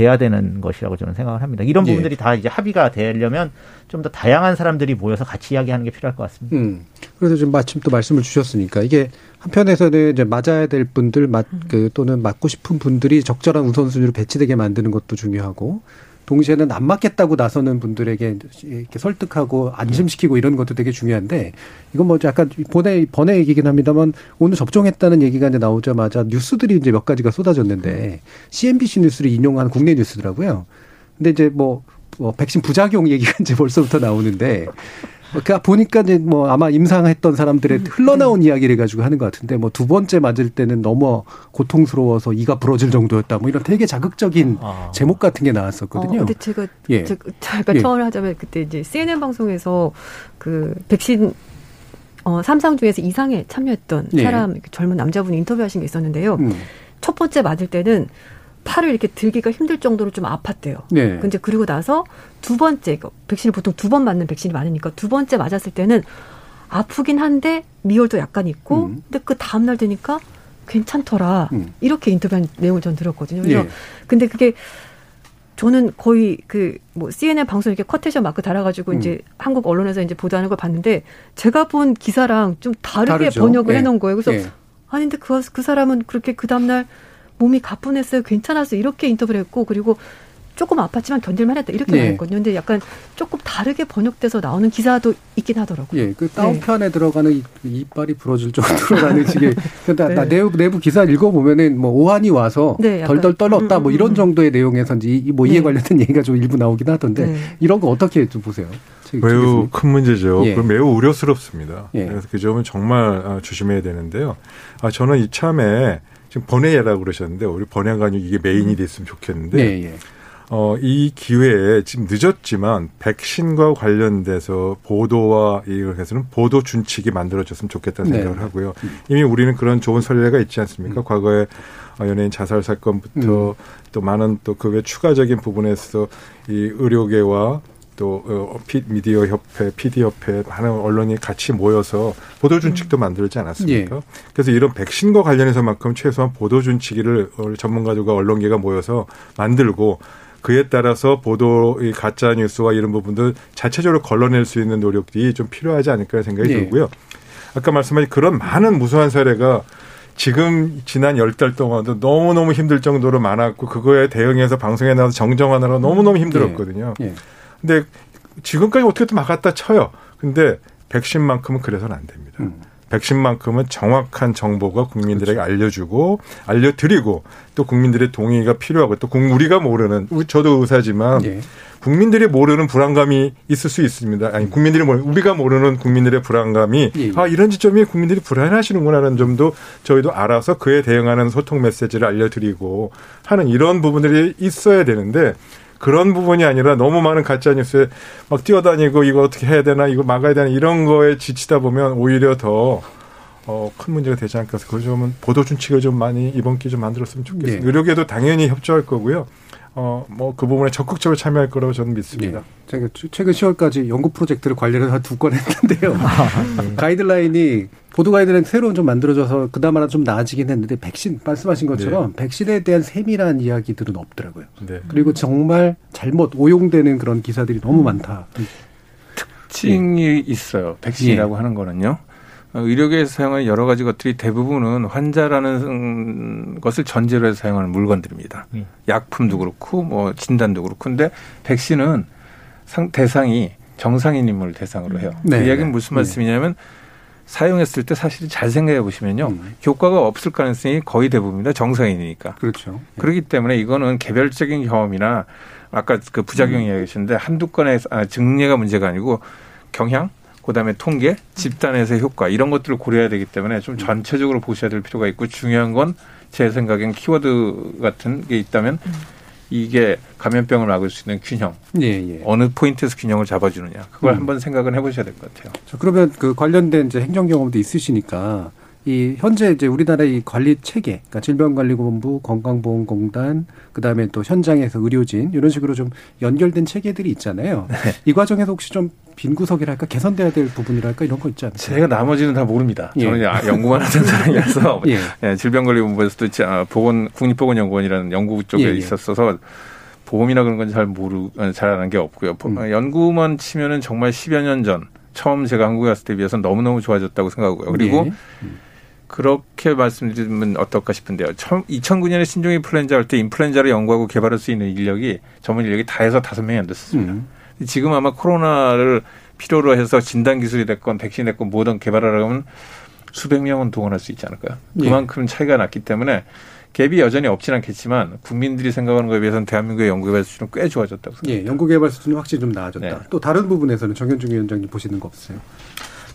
돼야 되는 것이라고 저는 생각을 합니다. 이런 예. 부분들이 예. 다 이제 합의가 되려면 좀 더 다양한 사람들이 모여서 같이 이야기하는 게 필요할 것 같습니다. 음. 그래서 지금 마침 또 말씀을 주셨으니까 이게 한편에서는 이제 맞아야 될 분들 맞, 그 또는 맞고 싶은 분들이 적절한 우선순위로 배치되게 만드는 것도 중요하고 동시에는 안 맞겠다고 나서는 분들에게 이렇게 설득하고 안심시키고 이런 것도 되게 중요한데 이건 뭐 약간 번외 번외 얘기긴 합니다만 오늘 접종했다는 얘기가 이제 나오자마자 뉴스들이 이제 몇 가지가 쏟아졌는데 CNBC 뉴스를 인용한 국내 뉴스더라고요. 근데 이제 뭐, 뭐 백신 부작용 얘기가 이제 벌써부터 나오는데 그러니까 보니까 이제 뭐 아마 임상했던 사람들의 음. 흘러나온 이야기를 가지고 하는 것 같은데 뭐 두 번째 맞을 때는 너무 고통스러워서 이가 부러질 정도였다. 뭐 이런 되게 자극적인 아. 제목 같은 게 나왔었거든요. 어, 근데 제가 예. 제가 예. 처음을 하자면 그때 이제 CNN 방송에서 그 백신 어, 삼상 중에서 이상에 참여했던 예. 사람 젊은 남자분이 인터뷰하신 게 있었는데요. 음. 첫 번째 맞을 때는 팔을 이렇게 들기가 힘들 정도로 좀 아팠대요. 네. 근데 그리고 나서 두 번째 백신을 보통 두 번 맞는 백신이 많으니까 두 번째 맞았을 때는 아프긴 한데 미열도 약간 있고 음. 근데 그 다음 날 되니까 괜찮더라. 음. 이렇게 인터뷰한 내용을 전 들었거든요. 그래서 예. 근데 그게 저는 거의 그 뭐 CNN 방송 이렇게 커테션 마크 달아가지고 음. 이제 한국 언론에서 이제 보도하는 걸 봤는데 제가 본 기사랑 좀 다르게 다르죠. 번역을 예. 해놓은 거예요. 그래서 예. 아닌데 그, 그 사람은 그렇게 그 다음날 몸이 가뿐했어요. 괜찮았어요. 이렇게 인터뷰를 했고 그리고 조금 아팠지만 견딜만 했다 이렇게 네. 말했거든요. 근데 약간 조금 다르게 번역돼서 나오는 기사도 있긴 하더라고요. 예, 그 다운편에 네. 들어가는 이빨이 부러질 정도로라는 식의 그러니까 네. 내부 내부 기사 읽어보면은 뭐 오한이 와서 네, 덜덜 떨었다 뭐 이런 음, 음, 음. 정도의 내용에서 이제 뭐 이에 네. 관련된 얘기가 좀 일부 나오긴 하던데 네. 이런 거 어떻게 좀 보세요? 매우 큰 문제죠. 예. 매우 우려스럽습니다. 예. 그래서 그 점은 정말 아, 조심해야 되는데요. 아, 저는 이참에 지금 번외라고 그러셨는데 우리 번외가 이게 메인이 됐으면 좋겠는데 예, 예. 어, 이 기회에 지금 늦었지만 백신과 관련돼서 보도와 이걸 해서는 보도 준칙이 만들어졌으면 좋겠다는 네. 생각을 하고요. 이미 우리는 그런 좋은 선례가 있지 않습니까? 음. 과거에 연예인 자살 사건부터 음. 또 많은 또 그 외 추가적인 부분에서 이 의료계와 또 어, 미디어 협회, PD 협회 많은 언론이 같이 모여서 보도 준칙도 음. 만들지 않았습니까? 예. 그래서 이런 백신과 관련해서만큼 최소한 보도 준칙을 전문가들과 언론계가 모여서 만들고 그에 따라서 보도 이 가짜 뉴스와 이런 부분들 자체적으로 걸러낼 수 있는 노력들이 좀 필요하지 않을까 생각이 네. 들고요. 아까 말씀하신 그런 많은 무수한 사례가 지금 지난 열 달 동안도 너무너무 힘들 정도로 많았고 그거에 대응해서 방송에 나와서 정정하느라 너무너무 음. 힘들었거든요. 네. 네. 근데 지금까지 어떻게 든 막았다 쳐요. 근데 백신만큼은 그래서는 안 됩니다. 음. 백신만큼은 정확한 정보가 국민들에게 그렇죠. 알려주고 알려드리고 또 국민들의 동의가 필요하고 또 우리가 모르는 저도 의사지만 예. 국민들이 모르는 불안감이 있을 수 있습니다. 아니 국민들이 모르는 우리가 모르는 국민들의 불안감이 예. 아 이런 지점이 국민들이 불안하시는구나라는 점도 저희도 알아서 그에 대응하는 소통 메시지를 알려드리고 하는 이런 부분들이 있어야 되는데 그런 부분이 아니라 너무 많은 가짜 뉴스에 막 뛰어다니고 이거 어떻게 해야 되나 이거 막아야 되나 이런 거에 지치다 보면 오히려 더 어, 큰 문제가 되지 않을까 해서 그 점은 보도 준칙을 좀 많이 이번 기회 좀 만들었으면 좋겠습니다. 네. 의료계도 당연히 협조할 거고요. 어, 뭐, 그 부분에 적극적으로 참여할 거라고 저는 믿습니다. 네. 제가 최근 10월까지 연구 프로젝트를 관련해서 두 건 했는데요. 아, 네. 가이드라인이, 보도 가이드라인 새로 좀 만들어져서 그나마나 좀 나아지긴 했는데, 백신, 말씀하신 것처럼 네. 백신에 대한 세밀한 이야기들은 없더라고요. 네. 그리고 정말 잘못 오용되는 그런 기사들이 너무 많다. 특징이 예. 있어요. 백신이라고 예. 하는 거는요. 어, 의료계에서 사용하는 여러 가지 것들이 대부분은 환자라는 것을 전제로 해서 사용하는 물건들입니다. 음. 약품도 그렇고 뭐 진단도 그렇고 근데 백신은 상, 대상이 정상인임을 대상으로 해요. 네. 그 이야기는 무슨 네. 말씀이냐면 사용했을 때 사실 잘 생각해 보시면요. 음. 효과가 없을 가능성이 거의 대부분이다. 정상인이니까. 그렇죠. 네. 그렇기 때문에 이거는 개별적인 경험이나 아까 그 부작용 음. 이야기 하셨는데 한두 건의 아, 증례가 문제가 아니고 경향 그다음에 통계, 집단에서의 효과 이런 것들을 고려해야 되기 때문에 좀 전체적으로 보셔야 될 필요가 있고 중요한 건 제 생각엔 키워드 같은 게 있다면 이게 감염병을 막을 수 있는 균형. 예, 예. 어느 포인트에서 균형을 잡아주느냐. 그걸 음. 한번 생각을 해보셔야 될 것 같아요. 자, 그러면 그 관련된 이제 행정 경험도 있으시니까 이 현재 이제 우리나라의 관리 체계, 그러니까 질병관리본부, 건강보험공단, 그 다음에 또 현장에서 의료진 이런 식으로 좀 연결된 체계들이 있잖아요. 네. 이 과정에서 혹시 좀 빈 구석이랄까 개선돼야 될 부분이랄까 이런 거 있지 않나요? 제가 나머지는 다 모릅니다. 예. 저는 연구만 하던 사람이라서 예. 예, 질병관리본부에서도 보건 국립보건연구원이라는 연구 쪽에 예, 예. 있었어서 보험이나 그런 건 잘 모르 잘 아는 게 없고요. 음. 연구만 치면은 정말 10여 년 전 처음 제가 한국에 왔을 때 비해서 너무너무 좋아졌다고 생각하고요. 그리고 예. 음. 그렇게 말씀드리면 어떨까 싶은데요. 2009년에 신종 인플루엔자 할 때 인플루엔자를 연구하고 개발할 수 있는 인력이 전문 인력이 다 해서 다섯 명이 안 됐었습니다. 음. 지금 아마 코로나를 필요로 해서 진단 기술이 됐건 백신이 됐건 뭐든 개발하려고 하면 수백 명은 동원할 수 있지 않을까요? 예. 그만큼 차이가 났기 때문에 갭이 여전히 없진 않겠지만 국민들이 생각하는 것에 비해서는 대한민국의 연구개발 수준은 꽤 좋아졌다고 생각합니다. 예, 연구개발 수준은 확실히 좀 나아졌다. 네. 또 다른 부분에서는 정현중 위원장님 보시는 거 없어요?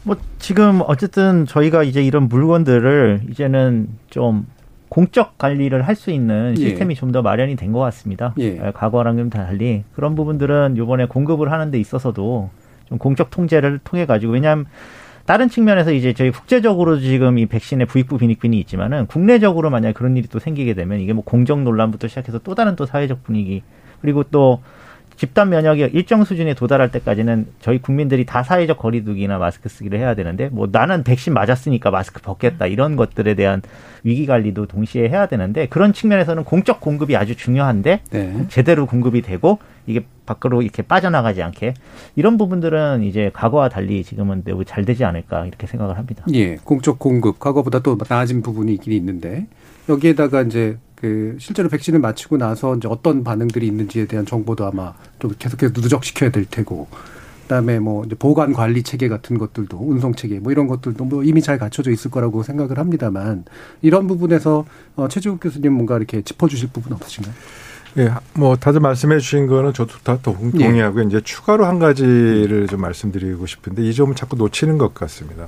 뭐 지금 어쨌든 저희가 이제 이런 물건들을 이제는 좀 공적 관리를 할 수 있는 예. 시스템이 예. 좀더 마련이 된 것 같습니다. 예. 과거랑 좀 달리 그런 부분들은 이번에 공급을 하는 데 있어서도 좀 공적 통제를 통해 가지고 왜냐하면 다른 측면에서 이제 저희 국제적으로 지금 이 백신의 부익부 빈익빈이 있지만은 국내적으로 만약 그런 일이 또 생기게 되면 이게 뭐 공정 논란부터 시작해서 또 다른 또 사회적 분위기 그리고 또 집단 면역이 일정 수준에 도달할 때까지는 저희 국민들이 다 사회적 거리두기나 마스크 쓰기를 해야 되는데 뭐 나는 백신 맞았으니까 마스크 벗겠다 이런 것들에 대한 위기 관리도 동시에 해야 되는데 그런 측면에서는 공적 공급이 아주 중요한데 네. 제대로 공급이 되고 이게 밖으로 이렇게 빠져나가지 않게 이런 부분들은 이제 과거와 달리 지금은 매우 잘 되지 않을까 이렇게 생각을 합니다. 예, 공적 공급 과거보다 또 나아진 부분이 있긴 있는데 여기에다가 이제 그 실제로 백신을 맞추고 나서 이제 어떤 반응들이 있는지에 대한 정보도 아마 좀 계속해서 누적시켜야 될 테고 그다음에 뭐 이제 보관 관리 체계 같은 것들도 운송 체계 뭐 이런 것들도 뭐 이미 잘 갖춰져 있을 거라고 생각을 합니다만 이런 부분에서 어 최재욱 교수님 뭔가 이렇게 짚어주실 부분 없으신가요? 예, 뭐 다들 말씀해 주신 거는 저도 다 동의하고 예. 이제 추가로 한 가지를 좀 말씀드리고 싶은데 이 점은 자꾸 놓치는 것 같습니다.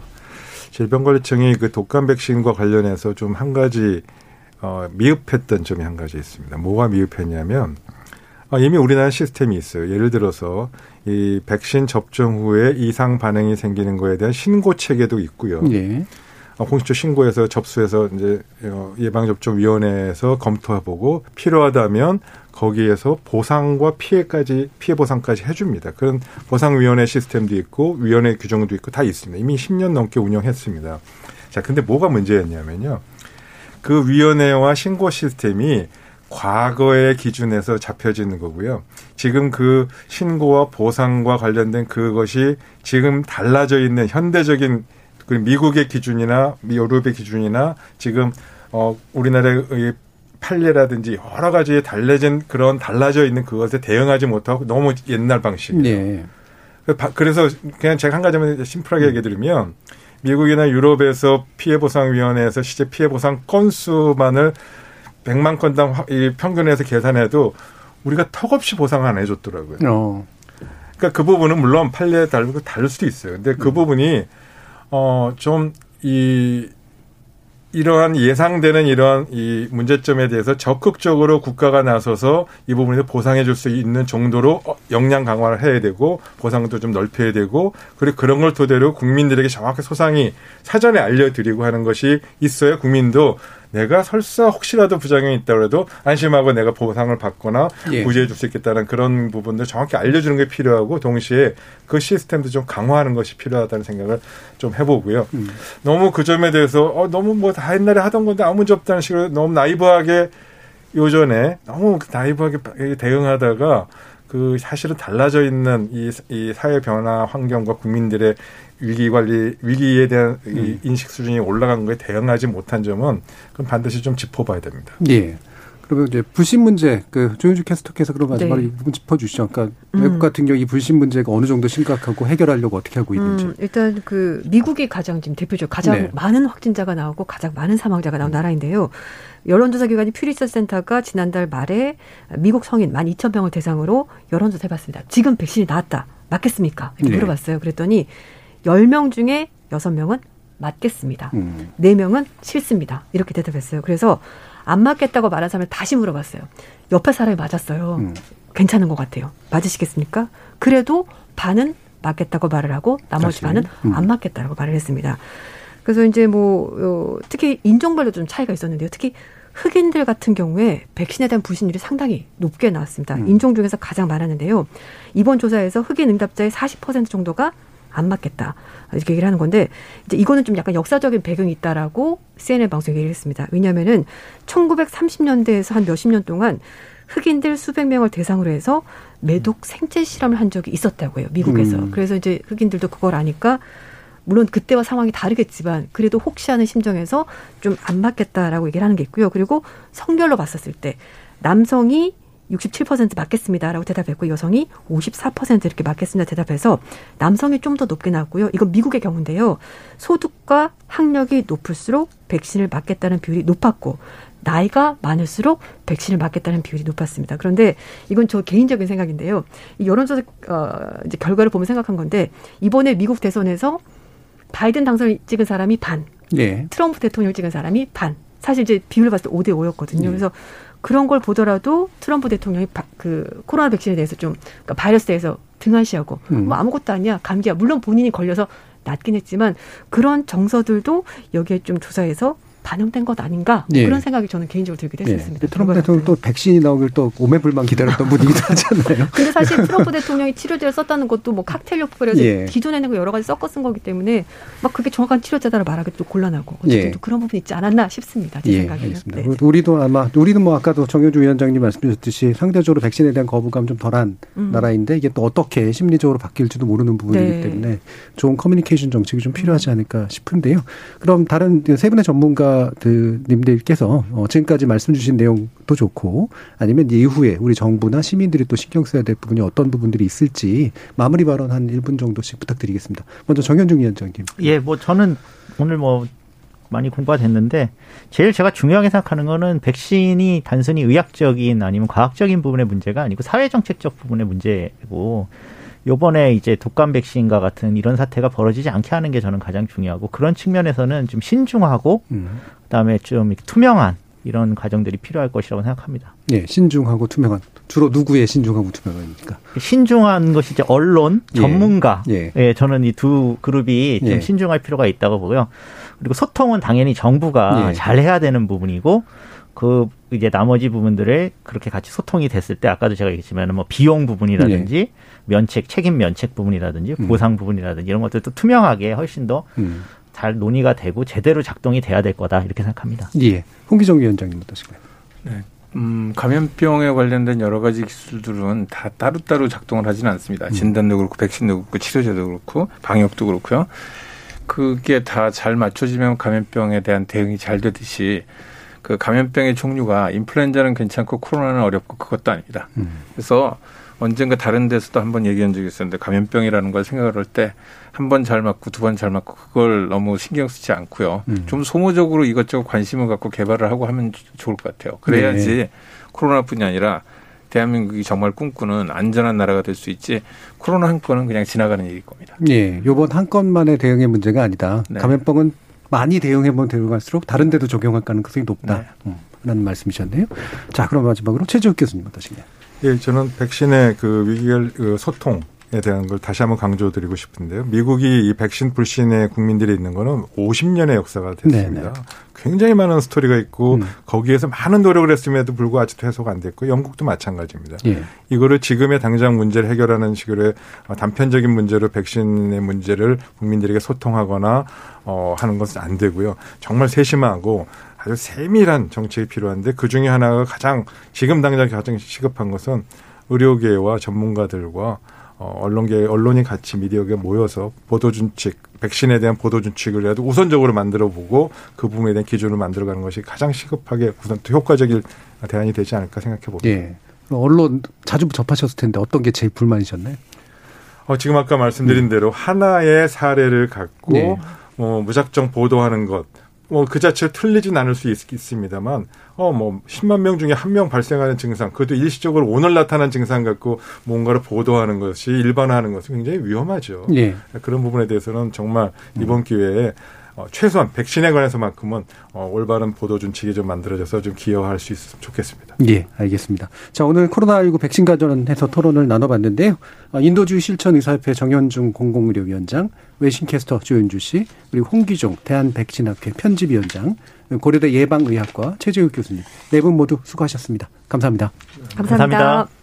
질병관리청이 그 독감 백신과 관련해서 좀 한 가지 어, 미흡했던 점이 한 가지 있습니다. 뭐가 미흡했냐면 어, 이미 우리나라 시스템이 있어요. 예를 들어서 이 백신 접종 후에 이상 반응이 생기는 거에 대한 신고 체계도 있고요. 예. 어, 공식적 신고해서 접수해서 이제 어, 예방접종위원회에서 검토해보고 필요하다면 거기에서 보상과 피해까지 피해 보상까지 해줍니다. 그런 보상위원회 시스템도 있고 위원회 규정도 있고 다 있습니다. 이미 10년 넘게 운영했습니다. 자, 근데 뭐가 문제였냐면요. 그 위원회와 신고 시스템이 과거의 기준에서 잡혀지는 거고요. 지금 그 신고와 보상과 관련된 그것이 지금 달라져 있는 현대적인 그 미국의 기준이나 유럽의 기준이나 지금 어 우리나라의 판례라든지 여러 가지 달라진 그런 달라져 있는 그것에 대응하지 못하고 너무 옛날 방식이에요. 네. 그래서 그냥 제가 한 가지만 심플하게 음. 얘기 드리면 미국이나 유럽에서 피해보상위원회에서 실제 피해보상 건수만을 100만 건당 이 평균에서 계산해도 우리가 턱없이 보상 안 해줬더라고요. 어. 그러니까 그 부분은 물론 판례에 다르고 다를 수도 있어요. 근데 그 음. 부분이 어 좀 이 이러한 예상되는 이러한 이 문제점에 대해서 적극적으로 국가가 나서서 이 부분에서 보상해 줄 수 있는 정도로 어, 역량 강화를 해야 되고 보상도 좀 넓혀야 되고 그리고 그런 걸 토대로 국민들에게 정확히 소상히 사전에 알려드리고 하는 것이 있어야 국민도 내가 설사 혹시라도 부작용이 있다 그래도 안심하고 내가 보상을 받거나 예. 구제해 줄 수 있겠다는 그런 부분들 정확히 알려주는 게 필요하고 동시에 그 시스템도 좀 강화하는 것이 필요하다는 생각을 좀 해보고요. 음. 너무 그 점에 대해서 어, 너무 뭐 다 옛날에 하던 건데 아무 문제 없다는 식으로 너무 나이브하게 요전에 너무 나이브하게 대응하다가 그 사실은 달라져 있는 이, 이 사회 변화 환경과 국민들의 위기 관리 위기에 대한 음. 인식 수준이 올라간 거에 대응하지 못한 점은 그럼 반드시 좀 짚어봐야 됩니다. 예. 그러면 이제 불신 문제 그 조윤주 캐스터께서 그럼 마지막으로 네. 이 부분 짚어주시죠. 그러니까 음. 외국 같은 경우 이 불신 문제가 어느 정도 심각하고 해결하려고 어떻게 하고 있는지. 음, 일단 그 미국이 가장 지금 대표적 가장 네. 많은 확진자가 나오고 가장 많은 사망자가 나온 음. 나라인데요. 여론조사 기관이 퓨리서 센터가 지난달 말에 미국 성인 12,000명을 대상으로 여론조사 해봤습니다. 지금 백신이 나왔다. 맞겠습니까? 이렇게 네. 물어봤어요. 그랬더니 10명 중에 6명은 맞겠습니다. 음. 4명은 싫습니다. 이렇게 대답했어요. 그래서 안 맞겠다고 말한 사람을 다시 물어봤어요. 옆에 사람이 맞았어요. 음. 괜찮은 것 같아요. 맞으시겠습니까? 그래도 반은 맞겠다고 말을 하고 나머지 반은 음. 안 맞겠다라고 말을 했습니다. 그래서 이제 뭐 어, 특히 인종별로 좀 차이가 있었는데요. 특히 흑인들 같은 경우에 백신에 대한 불신율이 상당히 높게 나왔습니다. 음. 인종 중에서 가장 많았는데요. 이번 조사에서 흑인 응답자의 40% 정도가 안 맞겠다. 이렇게 얘기를 하는 건데 이제 이거는 좀 약간 역사적인 배경이 있다라고 CNN 방송에 얘기를 했습니다. 왜냐하면은 1930년대에서 한 몇십 년 동안 흑인들 수백 명을 대상으로 해서 매독 생체 실험을 한 적이 있었다고 해요. 미국에서. 음. 그래서 이제 흑인들도 그걸 아니까 물론 그때와 상황이 다르겠지만 그래도 혹시 하는 심정에서 좀 안 맞겠다라고 얘기를 하는 게 있고요. 그리고 성별로 봤었을 때 남성이 67% 맞겠습니다라고 대답했고 여성이 54% 이렇게 맞겠습니다 대답해서 남성이 좀 더 높게 나왔고요. 이건 미국의 경우인데요. 소득과 학력이 높을수록 백신을 맞겠다는 비율이 높았고 나이가 많을수록 백신을 맞겠다는 비율이 높았습니다. 그런데 이건 저 개인적인 생각인데요. 이 여론조사 어, 이제 결과를 보면 생각한 건데 이번에 미국 대선에서 바이든 당선을 찍은 사람이 반, 네. 트럼프 대통령을 찍은 사람이 반. 사실 이제 비율을 봤을 때 5대 5였거든요. 네. 그래서 그런 걸 보더라도 트럼프 대통령이 바, 그 코로나 백신에 대해서 좀 그러니까 바이러스에 대해서 등한시하고 음. 뭐 아무것도 아니야 감기야 물론 본인이 걸려서 낫긴 했지만 그런 정서들도 여기에 좀 조사해서 반영된 것 아닌가 예. 그런 생각이 저는 개인적으로 들기도 했었습니다. 예. 트럼프 대통령 또 백신이 나오길 또 오매불만 기다렸던 분이기도 하잖아요. 근데 사실 트럼프 대통령이 치료제를 썼다는 것도 뭐 칵테일 요법이라서 예. 기존에는 여러 가지 섞어 쓴 거기 때문에 막 그게 정확한 치료제다를 말하기 도 곤란하고 어쨌든 예. 그런 부분이 있지 않았나 싶습니다. 제 예, 생각에는. 네. 우리도 아마 우리는 뭐 아까도 정효주 위원장님 말씀주셨듯이 상대적으로 백신에 대한 거부감 좀 덜한 음. 나라인데 이게 또 어떻게 심리적으로 바뀔지도 모르는 부분이기 네. 때문에 좋은 커뮤니케이션 정책이 좀 필요하지 않을까 싶은데요. 그럼 다른 세 분의 전문가 님들께서 어, 지금까지 말씀 주신 내용도 좋고 아니면 이후에 우리 정부나 시민들이 또 신경 써야 될 부분이 어떤 부분들이 있을지 마무리 발언 한 1분 정도씩 부탁드리겠습니다. 먼저 정현중 위원장님. 예, 뭐 저는 오늘 뭐 많이 공부가 됐는데 제일 제가 중요하게 생각하는 거는 백신이 단순히 의학적인 아니면 과학적인 부분의 문제가 아니고 사회 정책적 부분의 문제고 요번에 이제 독감 백신과 같은 이런 사태가 벌어지지 않게 하는 게 저는 가장 중요하고 그런 측면에서는 좀 신중하고 음. 그다음에 좀 투명한 이런 과정들이 필요할 것이라고 생각합니다. 예, 신중하고 투명한. 주로 누구의 신중하고 투명합니까? 신중한 것이 이제 언론, 예. 전문가. 예. 예 저는 이 두 그룹이 좀 예. 신중할 필요가 있다고 보고요. 그리고 소통은 당연히 정부가 예. 잘 해야 되는 부분이고 그 이제 나머지 부분들을 그렇게 같이 소통이 됐을 때 아까도 제가 얘기했지만 뭐 비용 부분이라든지 예. 면책 책임 면책 부분이라든지 음. 보상 부분이라든지 이런 것들도 투명하게 훨씬 더잘 음. 논의가 되고 제대로 작동이 돼야 될 거다 이렇게 생각합니다. 예. 홍기정 위원장님 어떠신가요? 네. 음, 감염병에 관련된 여러 가지 기술들은 다 따로따로 작동을 하지는 않습니다. 음. 진단도 그렇고, 백신도 그렇고, 치료제도 그렇고, 방역도 그렇고요. 그게 다 잘 맞춰지면 감염병에 대한 대응이 잘 되듯이 그 감염병의 종류가 인플루엔자는 괜찮고 코로나는 어렵고 그것도 아닙니다. 음. 그래서 언젠가 다른 데서도 한번 얘기한 적이 있었는데 감염병이라는 걸 생각을 할 때 한 번 잘 맞고 두 번 잘 맞고 그걸 너무 신경 쓰지 않고요. 음. 좀 소모적으로 이것저것 관심을 갖고 개발을 하고 하면 좋을 것 같아요. 그래야지 네. 코로나뿐이 아니라 대한민국이 정말 꿈꾸는 안전한 나라가 될 수 있지 코로나 한 건은 그냥 지나가는 일일 겁니다. 예, 요번 한 건만의 대응의 문제가 아니다. 네. 감염병은 많이 대응해 본 대응할수록 다른 데도 적용할 가능성이 높다. 네. 음, 라는 말씀이셨네요. 자, 그럼 마지막으로 최지욱 교수님 어떠신가요? 예, 저는 백신의 그 위기결 그 소통 에 대한 걸 다시 한번 강조드리고 싶은데요. 미국이 이 백신 불신의 국민들이 있는 거는 50년의 역사가 됐습니다. 네네. 굉장히 많은 스토리가 있고 음. 거기에서 많은 노력을 했음에도 불구하고 아직도 해소가 안 됐고 영국도 마찬가지입니다. 예. 이거를 지금의 당장 문제를 해결하는 식으로 단편적인 문제로 백신의 문제를 국민들에게 소통하거나 어 하는 것은 안 되고요. 정말 세심하고 아주 세밀한 정책이 필요한데 그 중에 하나가 가장 지금 당장 가장 시급한 것은 의료계와 전문가들과 어, 언론계, 언론이 같이 미디어계 모여서 보도 준칙, 백신에 대한 보도 준칙을 해도 우선적으로 만들어 보고 그 부분에 대한 기준을 만들어 가는 것이 가장 시급하게 우선 또 효과적인 대안이 되지 않을까 생각해 봅니다. 예. 언론 자주 접하셨을 텐데 어떤 게 제일 불만이셨나요? 어, 지금 아까 말씀드린 음. 대로 하나의 사례를 갖고 네. 뭐 무작정 보도하는 것, 뭐그 자체로 틀리진 않을 수 있, 습니다만 어 뭐 10만 명 중에 한 명 발생하는 증상 그것도 일시적으로 오늘 나타난 증상 갖고 뭔가를 보도하는 것이 일반화하는 것은 굉장히 위험하죠. 예. 그런 부분에 대해서는 정말 이번 기회에 어, 최소한 백신에 관해서만큼은 어, 올바른 보도 준칙이 좀 만들어져서 좀 기여할 수 있으면 좋겠습니다. 예, 알겠습니다. 자, 오늘 코로나19 백신 관련해서 토론을 나눠봤는데요. 어, 인도주의 실천 의사협회 정현중 공공의료위원장, 외신캐스터 조윤주 씨, 그리고 홍기종 대한백신학회 편집위원장, 고려대 예방의학과 최재욱 교수님 네 분 모두 수고하셨습니다. 감사합니다. 감사합니다. 감사합니다.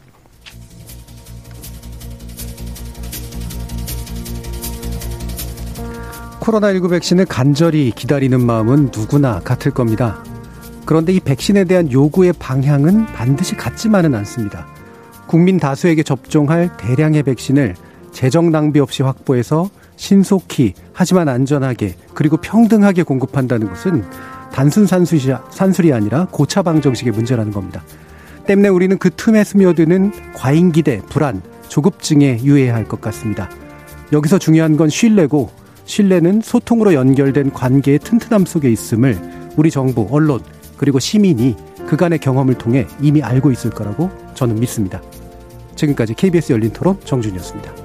코로나19 백신을 간절히 기다리는 마음은 누구나 같을 겁니다. 그런데 이 백신에 대한 요구의 방향은 반드시 같지만은 않습니다. 국민 다수에게 접종할 대량의 백신을 재정 낭비 없이 확보해서 신속히 하지만 안전하게 그리고 평등하게 공급한다는 것은 단순 산술이, 아니라 고차방 정식의 문제라는 겁니다. 때문에 우리는 그 틈에 스며드는 과잉 기대, 불안, 조급증에 유의해야 할 것 같습니다. 여기서 중요한 건 신뢰고 신뢰는 소통으로 연결된 관계의 튼튼함 속에 있음을 우리 정부, 언론, 그리고 시민이 그간의 경험을 통해 이미 알고 있을 거라고 저는 믿습니다. 지금까지 KBS 열린 토론 정준이었습니다.